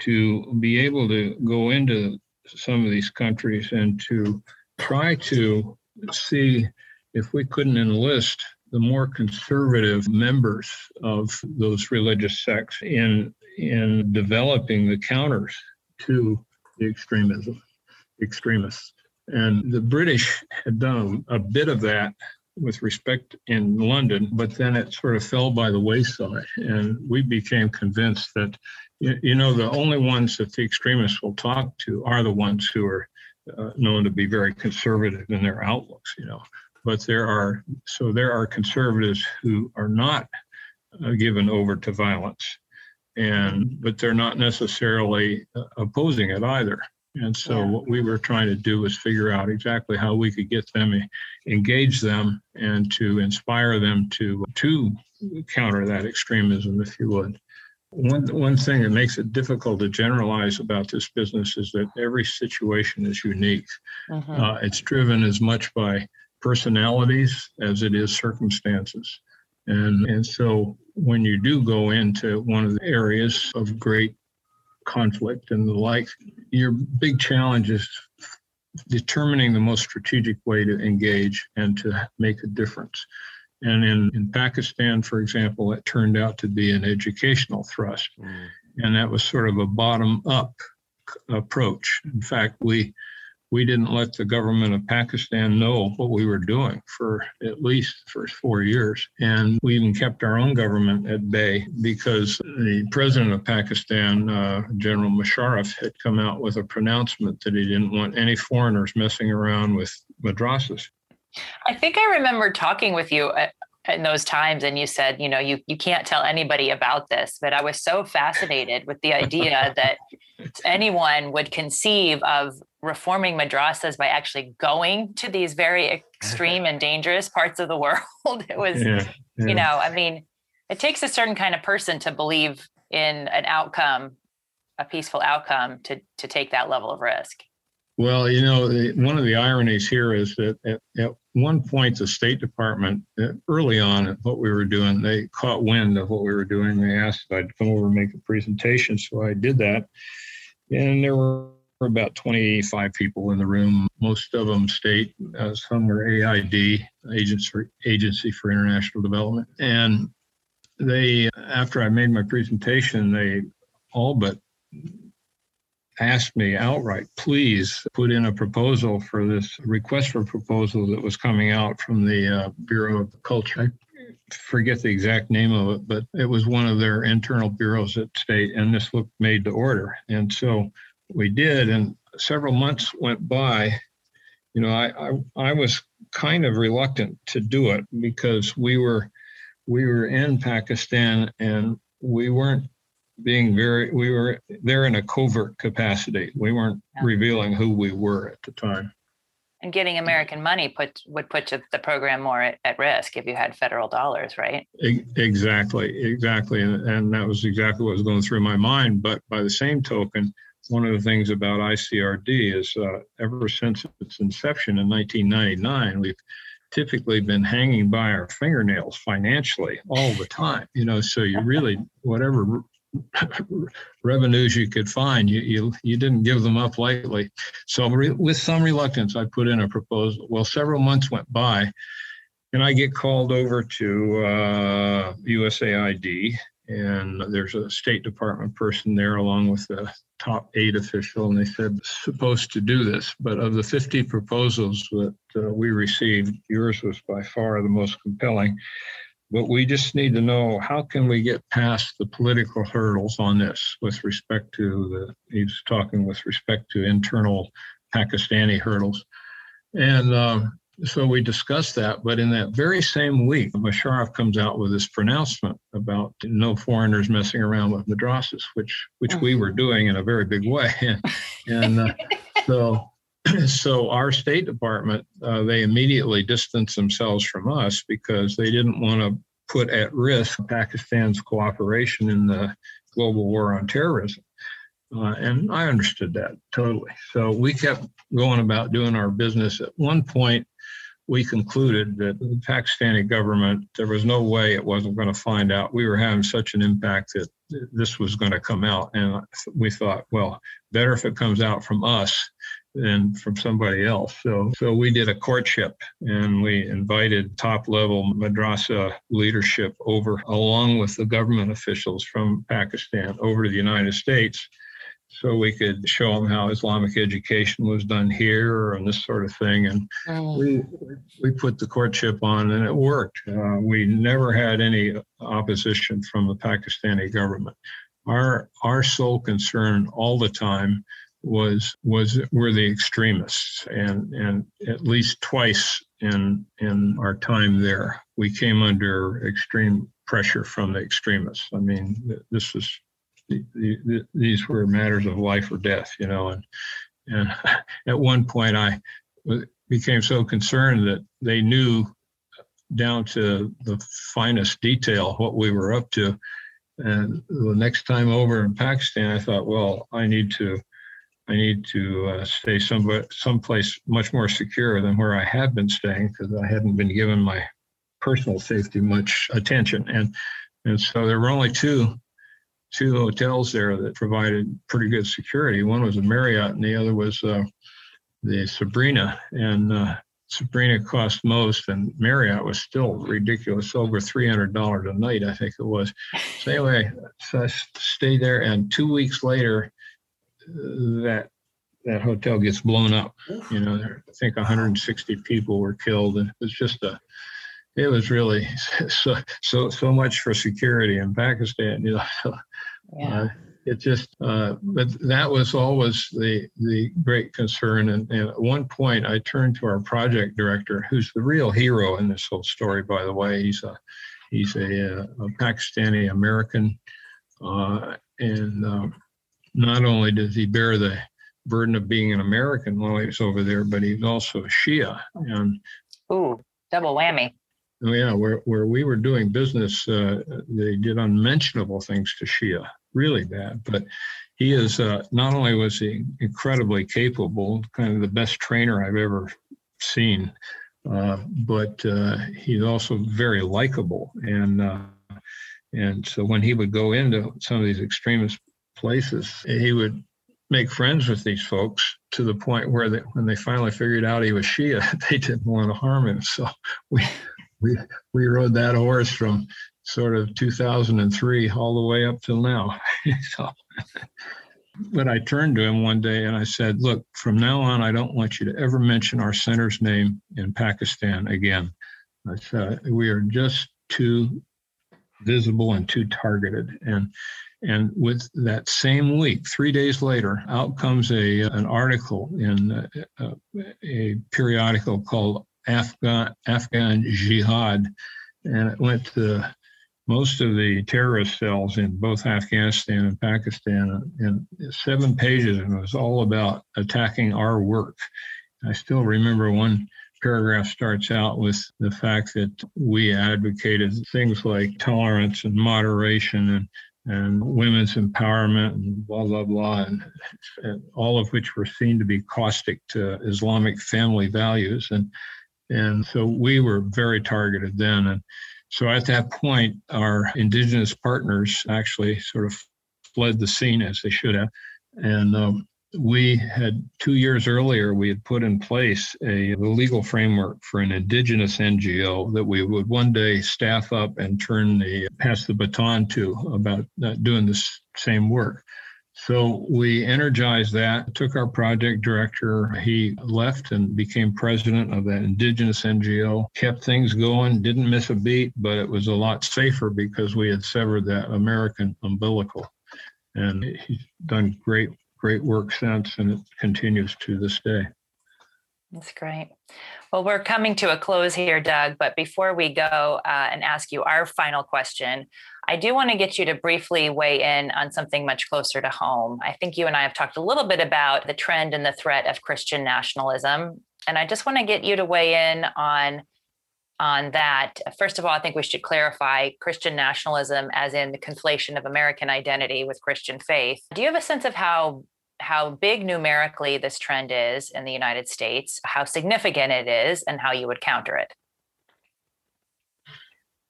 to be able to go into some of these countries and to try to see if we couldn't enlist the more conservative members of those religious sects in in developing the counters to the extremism extremists and the British had done a, bit of that with respect in London, but then it sort of fell by the wayside. And we became convinced that, you, know, the only ones that the extremists will talk to are the ones who are uh, known to be very conservative in their outlooks, you know. But there are, so there are conservatives who are not uh, given over to violence. And, but they're not necessarily uh, opposing it either. And so Yeah. what we were trying to do was figure out exactly how we could get them, engage them, and to inspire them to to counter that extremism, if you would. One one thing that makes it difficult to generalize about this business is that every situation is unique. Mhm. Uh, it's driven as much by personalities as it is circumstances. And, and so when you do go into one of the areas of great conflict and the like, your big challenge is determining the most strategic way to engage and to make a difference. And in, in Pakistan, for example, it turned out to be an educational thrust. Mm. And that was sort of a bottom up approach. In fact, we we didn't let the government of Pakistan know what we were doing for at least the first four years. And we even kept our own government at bay because the president of Pakistan, uh, General Musharraf, had come out with a pronouncement that he didn't want any foreigners messing around with madrasas. I think I remember talking with you at, in those times, and you said, you know, you you can't tell anybody about this. But I was so fascinated with the idea that anyone would conceive of reforming madrasas by actually going to these very extreme and dangerous parts of the world. It was, Yeah, yeah. you know, I mean, it takes a certain kind of person to believe in an outcome, a peaceful outcome, to to take that level of risk. Well, you know, one of the ironies here is that at, at one point, the State Department, uh, early on at what we were doing, they caught wind of what we were doing. They asked if I'd come over and make a presentation. So I did that. And there were about 25 people in the room, most of them state, uh, some were AID, Agency for, Agency for International Development. And they, after I made my presentation, they all but asked me outright, please put in a proposal for this request for proposal that was coming out from the uh, Bureau of Culture. I forget the exact name of it, but it was one of their internal bureaus at state, and this looked made to order. And so we did, and several months went by. You know, I, I, I was kind of reluctant to do it because we were we were in Pakistan and we weren't being very we were there in a covert capacity we weren't Yeah. revealing who we were at the time And getting American money put would put the program more at, at risk if you had federal dollars, right? E- exactly exactly and, and that was exactly what was going through my mind but by the same token one of the things about icrd is uh, ever since its inception in 1999 we've typically been hanging by our fingernails financially all the time you know so you really whatever revenues you could find, you, you, you didn't give them up lightly. So re, with some reluctance, I put in a proposal. Well, several months went by and I get called over to uh, USAID and there's a State Department person there along with the top aid official and they said supposed to do this but of the 50 proposals that uh, we received yours was by far the most compelling but we just need to know how can we get past the political hurdles on this with respect to the he's talking with respect to internal pakistani hurdles. And um, so we discussed that but in that very same week musharraf comes out with this pronouncement about no foreigners messing around with madrasas which which we were doing in a very big way. And uh, so so our State Department, uh, they immediately distanced themselves from us because they didn't want to put at risk Pakistan's cooperation in the global war on terrorism. Uh, and I understood that totally. So we kept going about doing our business. At one point, we concluded that the Pakistani government, there was no way it wasn't going to find out. We were having such an impact that this was going to come out. And we thought, well, better if it comes out from us than from somebody else. So, so we did a courtship and we invited top level madrasa leadership over, along with the government officials from Pakistan, over to the United States so we could show them how Islamic education was done here and this sort of thing. And we we put the courtship on, and it worked. Uh, we never had any opposition from the Pakistani government. Our our sole concern all the time was was were the extremists, and and at least twice in in our time there, we came under extreme pressure from the extremists. I mean, this was the, the, these were matters of life or death, you know, and And at one point, I became so concerned that they knew down to the finest detail what we were up to. And the next time over in Pakistan, I thought, well, I need to, I need to uh, stay some someplace much more secure than where I had been staying because I hadn't been given my personal safety much attention. And and so there were only two two hotels there that provided pretty good security. One was a Marriott, and the other was uh, the Serena. And uh, Serena cost most, and Marriott was still ridiculous, over three hundred dollars a night, I think it was. So anyway, so I stayed there, and two weeks later, that that hotel gets blown up. You know, I think 160 people were killed, and it was just a it was really so so so much for security in Pakistan. You know, yeah. Uh, it just uh, but that was always the the great concern and, and, at one point i turned to our project director who's the real hero in this whole story by the way he's a he's a, a pakistani american uh, and um, not only does he bear the burden of being an american while he's over there but he's also a shia and ooh double whammy Oh, yeah, where, where we were doing business, uh, they did unmentionable things to Shia, really bad. But he is uh, not only was he incredibly capable, kind of the best trainer I've ever seen, uh, but uh, he's also very likable. And uh, and so when he would go into some of these extremist places, he would make friends with these folks to the point where they, when they finally figured out he was Shia, they didn't want to harm him. So we we we rode that horse from sort of 2003 all the way up till now. so, but I turned to him one day and I said, "Look, from now on, I don't want you to ever mention our center's name in Pakistan again. I said we are just too visible and too targeted." And and with that same week, three days later, out comes a an article in a, a, a periodical called Afghan Afghan jihad, and it went to most of the terrorist cells in both Afghanistan and Pakistan and seven pages, and it was all about attacking our work. I still remember one paragraph starts out with the fact that we advocated things like tolerance and moderation and and women's empowerment and blah blah blah and, and all of which were seen to be caustic to islamic family values and and so we were very targeted then. And so at that point, our indigenous partners actually sort of fled the scene as they should have. And um, we had two years earlier, we had put in place a legal framework for an indigenous NGO that we would one day staff up and turn the pass the baton to about doing this same work. So we energized that, took our project director. He left and became president of that indigenous NGO, kept things going, didn't miss a beat, but it was a lot safer because we had severed that American umbilical. And he's done great, great work since, and it continues to this day. That's great. Well, we're coming to a close here, Doug. But before we go uh, and ask you our final question, I do want to get you to briefly weigh in on something much closer to home. I think you and I have talked a little bit about the trend and the threat of Christian nationalism. And I just want to get you to weigh in on on that. First of all, I think we should clarify Christian nationalism as in the conflation of American identity with Christian faith. Do you have a sense of how how big numerically this trend is in the United States, how significant it is, and how you would counter it?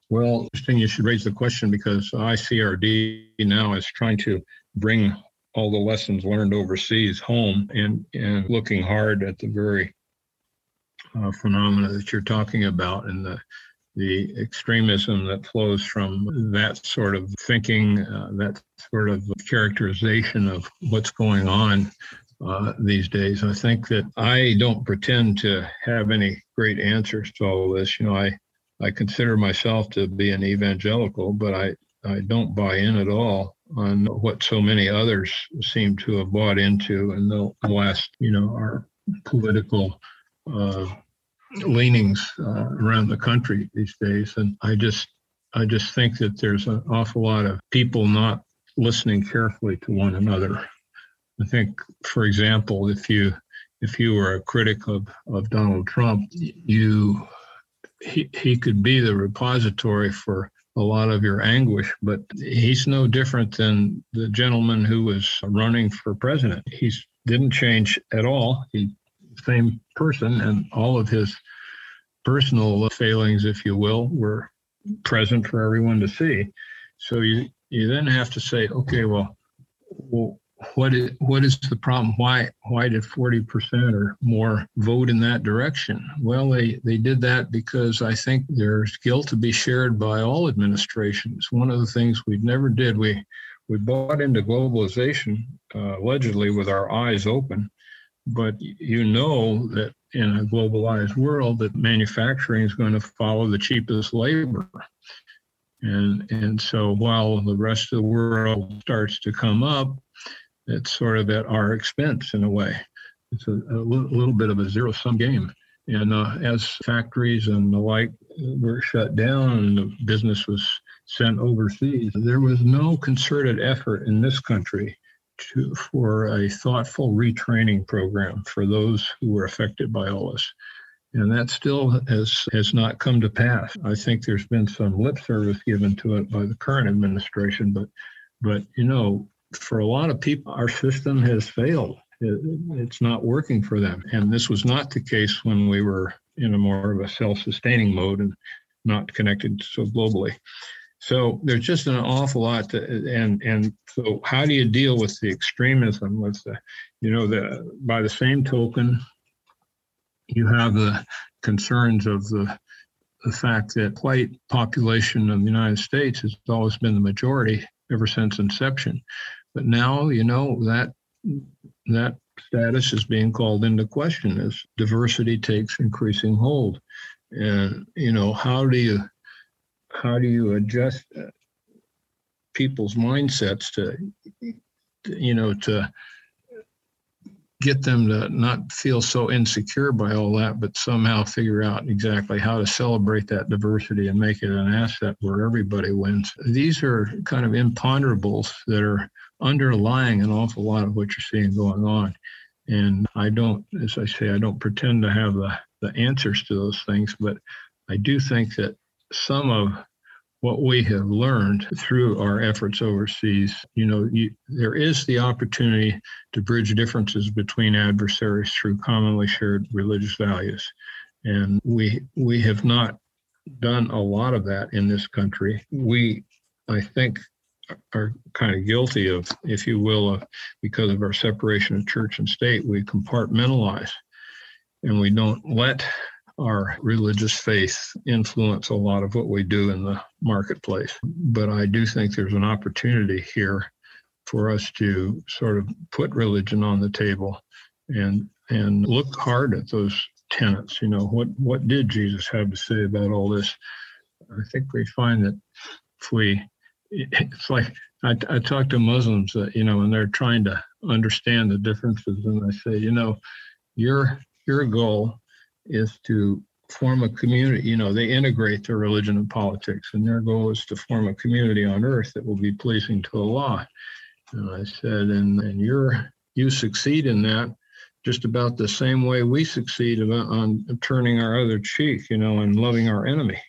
Well, interesting you should raise the question because ICRD now is trying to bring all the lessons learned overseas home and, and looking hard at the very uh, phenomena that you're talking about and the the extremism that flows from that sort of thinking, uh, that sort of characterization of what's going on uh, these days. I think that I don't pretend to have any great answers to all of this. You know, I I consider myself to be an evangelical, but I I don't buy in at all on what so many others seem to have bought into in the last, you know, our political uh, leanings uh, around the country these days. And I just, I just think that there's an awful lot of people not listening carefully to one another. I think, for example, if you if you were a critic of, of Donald Trump, you he, he could be the repository for a lot of your anguish, but he's no different than the gentleman who was running for president. He didn't change at all. He same person, and all of his personal failings, if you will, were present for everyone to see. So you you then have to say, okay, well, well what is what is the problem? Why why did 40% or more vote in that direction? Well, they they did that because I think there's guilt to be shared by all administrations. One of the things we never did, we we bought into globalization uh, allegedly with our eyes open, but you know that in a globalized world that manufacturing is going to follow the cheapest labor. And, and so while the rest of the world starts to come up, it's sort of at our expense in a way. It's a, little bit of a zero sum game. And uh, as factories and the like were shut down and the business was sent overseas, there was no concerted effort in this country to, for a thoughtful retraining program for those who were affected by all this. And that still has, has not come to pass. I think there's been some lip service given to it by the current administration, but but you know, for a lot of people, our system has failed. It, it's not working for them. And this was not the case when we were in a more of a self sustaining mode and not connected so globally. So there's just an awful lot to, and and so how do you deal with the extremism with the you know the by the same token you have the concerns of the the fact that white population of the United States has always been the majority ever since inception. But now, you know, that that status is being called into question as diversity takes increasing hold. And you know, how do you how do you adjust uh, people's mindsets to you know to get them to not feel so insecure by all that, but somehow figure out exactly how to celebrate that diversity and make it an asset where everybody wins. These are kind of imponderables that are underlying an awful lot of what you're seeing going on. And I don't, as I say, I don't pretend to have the, the answers to those things, but I do think that some of what we have learned through our efforts overseas, you know, you, there is the opportunity to bridge differences between adversaries through commonly shared religious values. And we we have not done a lot of that in this country. We, I think, are kind of guilty of, if you will, because of our separation of church and state, we compartmentalize and we don't let our religious faith influence a lot of what we do in the marketplace. But I do think there's an opportunity here for us to sort of put religion on the table and and look hard at those tenets. You know, what what did Jesus have to say about all this? I think we find that if we it's like I, I talk to Muslims that you know, and they're trying to understand the differences, and I say, you know, your your goal is to form a community. You know, they integrate their religion and politics, and their goal is to form a community on earth that will be pleasing to Allah. And I said, and and you're you succeed in that just about the same way we succeed on turning our other cheek, you know, and loving our enemy.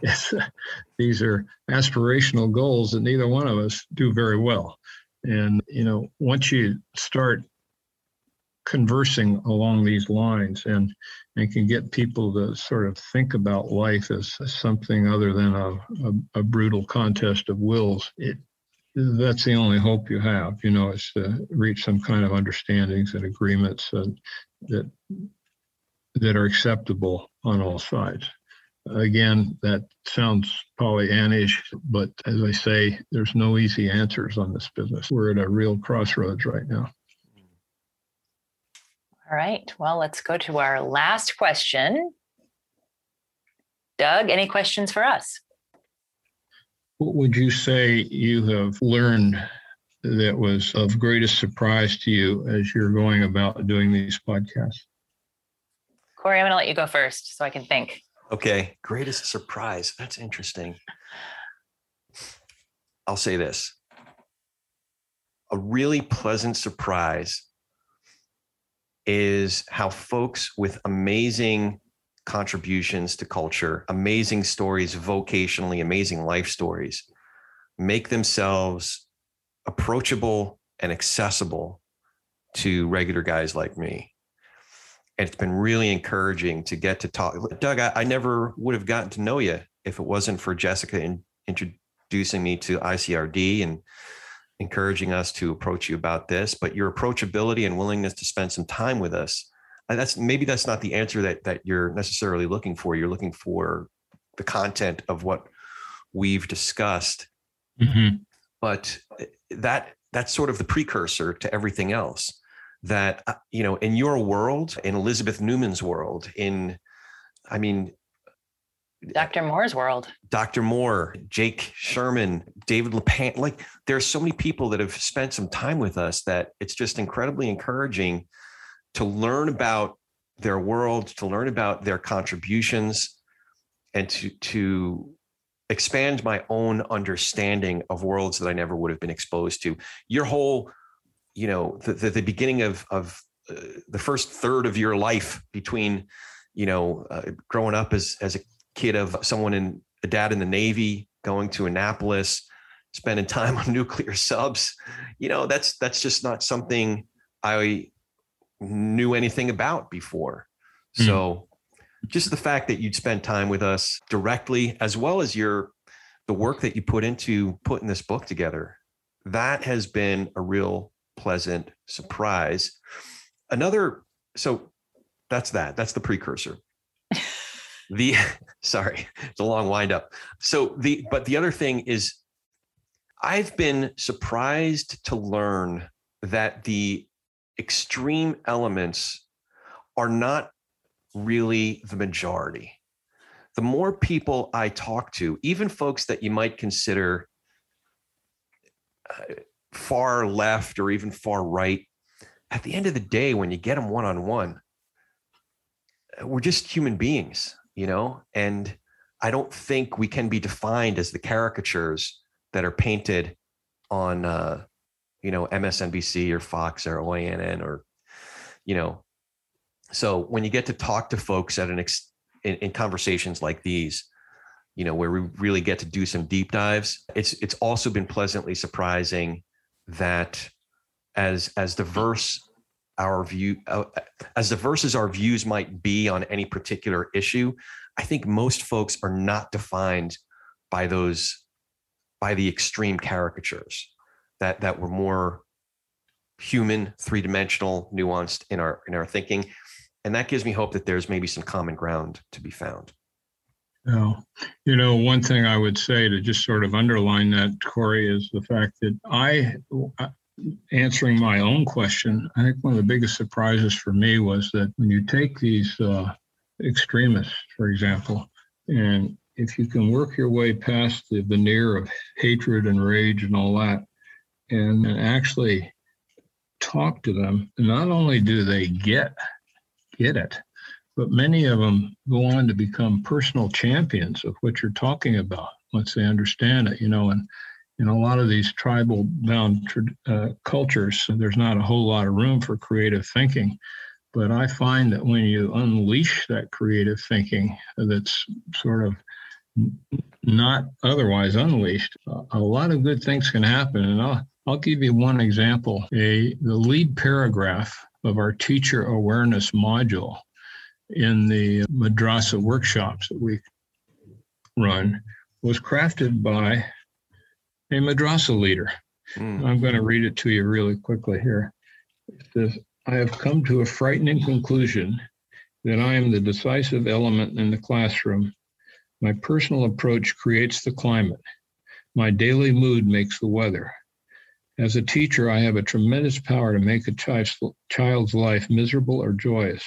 these are aspirational goals that neither one of us do very well. And, you know, once you start conversing along these lines and and can get people to sort of think about life as something other than a, a, a brutal contest of wills, it that's the only hope you have, you know, is to reach some kind of understandings and agreements that that, that are acceptable on all sides. Again, that sounds Pollyannish, but as I say, there's no easy answers on this business. We're at a real crossroads right now. All right. Well, let's go to our last question. Doug, any questions for us? What would you say you have learned that was of greatest surprise to you as you're going about doing these podcasts? Corey, I'm going to let you go first so I can think. Okay. Greatest surprise. That's interesting. I'll say this a really pleasant surprise is how folks with amazing contributions to culture, amazing stories vocationally, amazing life stories, make themselves approachable and accessible to regular guys like me. And it's been really encouraging to get to talk. Doug, I, I never would have gotten to know you if it wasn't for Jessica in, introducing me to ICRD and encouraging us to approach you about this. But your approachability and willingness to spend some time with us that's maybe that's not the answer that that you're necessarily looking for. You're looking for the content of what we've discussed, mm-hmm. but eh, that that's sort of the precursor to everything else. That uh, you know, in your world, in Elizabeth Newman's world, in I mean, Dr. Moore's world. Dr. Moore, Jake Sherman, David LePan, like there's so many people that have spent some time with us that it's just incredibly encouraging to learn about their world, to learn about their contributions, and to to expand my own understanding of worlds that I never would have been exposed to. Your whole, you know, the, the, the beginning of of uh, the first third of your life between, you know, uh, growing up as as a kid of someone in a dad in the Navy, going to Annapolis, spending time on nuclear subs, you know, that's that's just not something I knew anything about before. Mm. So just the fact that you'd spend time with us directly, as well as your the work that you put into putting this book together, that has been a real pleasant surprise. Another, so that's that. That's the precursor. The sorry, it's a long windup. So the but the other thing is I've been surprised to learn that the extreme elements are not really the majority. The more people I talk to, even folks that you might consider uh, far left or even far right, at the end of the day, when you get them one on one, we're just human beings, you know? And I don't think we can be defined as the caricatures that are painted on uh, you know, MSNBC or Fox or OANN or, you know, so when you get to talk to folks at an ex, in, in conversations like these, you know, where we really get to do some deep dives, it's it's also been pleasantly surprising that as as diverse our view uh, as diverse as our views might be on any particular issue, I think most folks are not defined by those by the extreme caricatures that that were more human, three dimensional, nuanced in our in our thinking, and that gives me hope that there's maybe some common ground to be found. Yeah, you know, one thing I would say to just sort of underline that, Corey, is the fact that I, answering my own question, I think one of the biggest surprises for me was that when you take these uh, extremists, for example, and if you can work your way past the veneer of hatred and rage and all that, and actually talk to them, not only do they get get it, but many of them go on to become personal champions of what you're talking about once they understand it. You know, and in a lot of these tribal bound uh, cultures, there's not a whole lot of room for creative thinking. But I find that when you unleash that creative thinking, that's sort of not otherwise unleashed, a lot of good things can happen. And I'll, I'll give you one example. A, the lead paragraph of our teacher awareness module in the madrasa workshops that we run was crafted by a madrasa leader. Mm. I'm going to read it to you really quickly here. It says, I have come to a frightening conclusion that I am the decisive element in the classroom. My personal approach creates the climate. My daily mood makes the weather. As a teacher, I have a tremendous power to make a child's life miserable or joyous.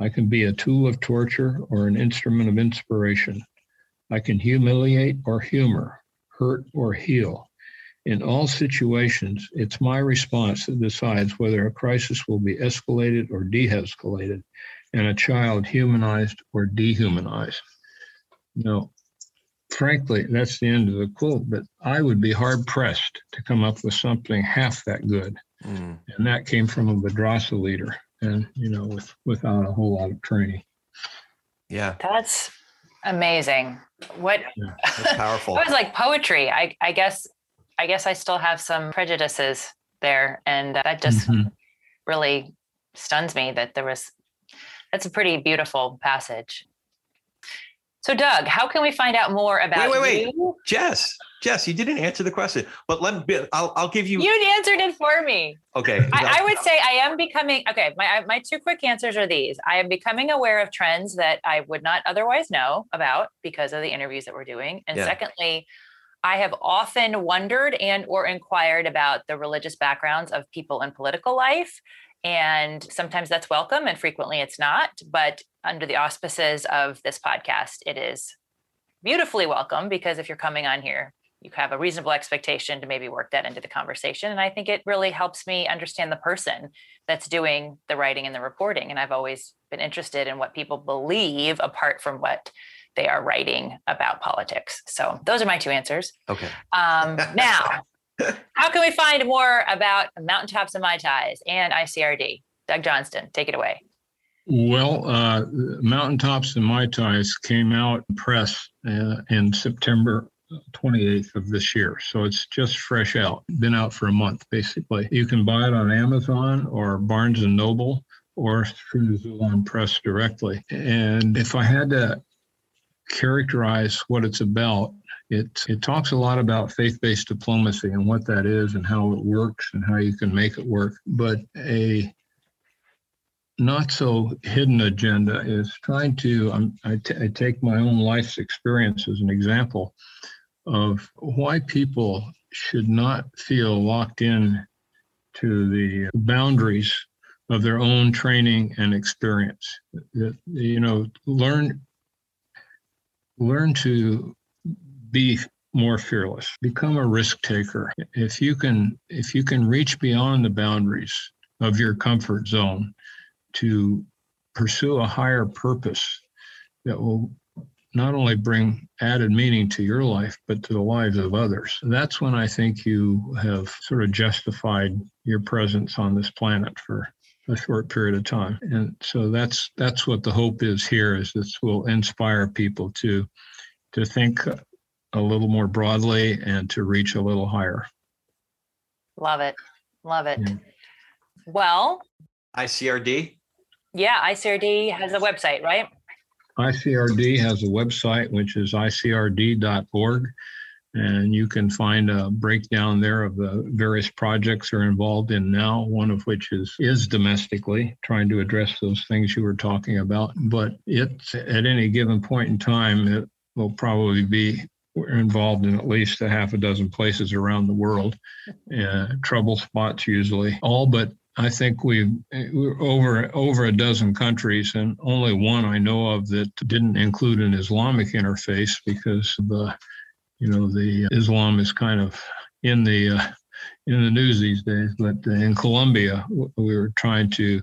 I can be a tool of torture or an instrument of inspiration. I can humiliate or humor, hurt or heal. In all situations, it's my response that decides whether a crisis will be escalated or de escalated, and a child humanized or dehumanized. Now, frankly, that's the end of the quote, but I would be hard pressed to come up with something half that good. Mm. And that came from a madrasa leader and, you know, with, without a whole lot of training. Yeah. That's amazing. What yeah, powerful. it was like poetry. I, I guess, I guess I still have some prejudices there. And that just mm-hmm. really stuns me that there was, that's a pretty beautiful passage. So, Doug, how can we find out more about wait, wait, wait. you? Jess, Jess, you didn't answer the question, but let me. I'll, I'll give you. You answered it for me. Okay. I, I, would say I am becoming. Okay, my my two quick answers are these. I am becoming aware of trends that I would not otherwise know about because of the interviews that we're doing, and yeah. secondly. I have often wondered and or inquired about the religious backgrounds of people in political life and sometimes that's welcome and frequently it's not. But under the auspices of this podcast, it is beautifully welcome because if you're coming on here, you have a reasonable expectation to maybe work that into the conversation. And I think it really helps me understand the person that's doing the writing and the reporting. And I've always been interested in what people believe apart from what they are writing about politics. So those are my two answers. Okay. Um, now, how can we find more about Mountaintops and Mai Tais and ICRD? Doug Johnston, take it away. Well, uh, Mountaintops and Mai Tais came out press uh, in September 28th of this year. So it's just fresh out, been out for a month basically. You can buy it on Amazon or Barnes and Noble or through Xulon Press directly. And if I had to characterize what it's about, it, it talks a lot about faith based diplomacy and what that is and how it works and how you can make it work. But a not so hidden agenda is trying to, um, I, t- I take my own life's experience as an example of why people should not feel locked in to the boundaries of their own training and experience. You know, learn learn to be more fearless. Become a risk taker. If you can if you can reach beyond the boundaries of your comfort zone to pursue a higher purpose that will not only bring added meaning to your life but to the lives of others. That's when i think you have sort of justified your presence on this planet for a short period of time. And so that's that's what the hope is here is this will inspire people to to think a little more broadly and to reach a little higher. Love it. Love it. Yeah. Well, ICRD? Yeah, ICRD has a website, right? ICRD has a website, which is icrd.org. And you can find a breakdown there of the various projects they're involved in now, one of which is, is domestically, trying to address those things you were talking about. But it's at any given point in time, it will probably be we're involved in at least a half a dozen places around the world, uh, trouble spots usually. All but I think we've we're over over a dozen countries, and only one I know of that didn't include an Islamic interface because the, you know, the Islam is kind of in the uh, in the news these days. But in Colombia, we were trying to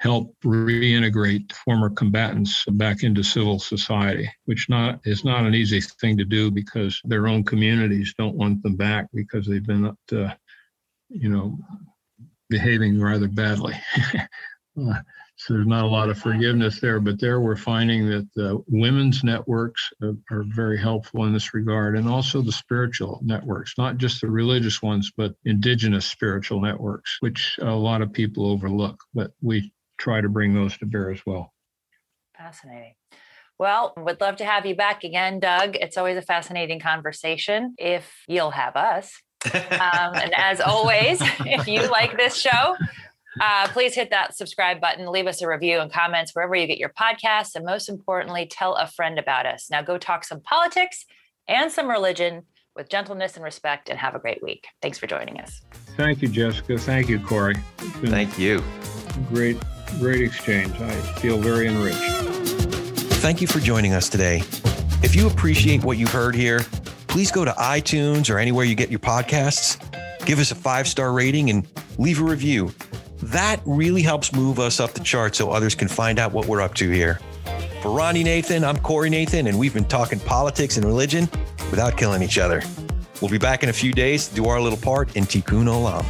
help reintegrate former combatants back into civil society, which not is not an easy thing to do because their own communities don't want them back because they've been, uh, you know, behaving rather badly. uh, so there's not a lot of forgiveness there, but there we're finding that the women's networks are, very helpful in this regard, and also the spiritual networks, not just the religious ones, but indigenous spiritual networks, which a lot of people overlook. But we try to bring those to bear as well. Fascinating. Well, would love to have you back again, Doug. It's always a fascinating conversation if you'll have us. um, and as always, if you like this show, uh, please hit that subscribe button, leave us a review and comments wherever you get your podcasts. And most importantly, tell a friend about us. Now go talk some politics and some religion with gentleness and respect and have a great week. Thanks for joining us. Thank you, Jessica. Thank you, Corey. Thank you. Great great exchange. I feel very enriched. Thank you for joining us today. If you appreciate what you heard here, please go to iTunes or anywhere you get your podcasts, give us a five star rating, and leave a review. That really helps move us up the chart so others can find out what we're up to here. For Ronnie Nathan, I'm Corey Nathan, and we've been talking politics and religion without killing each other. We'll be back in a few days to do our little part in Tikkun Olam.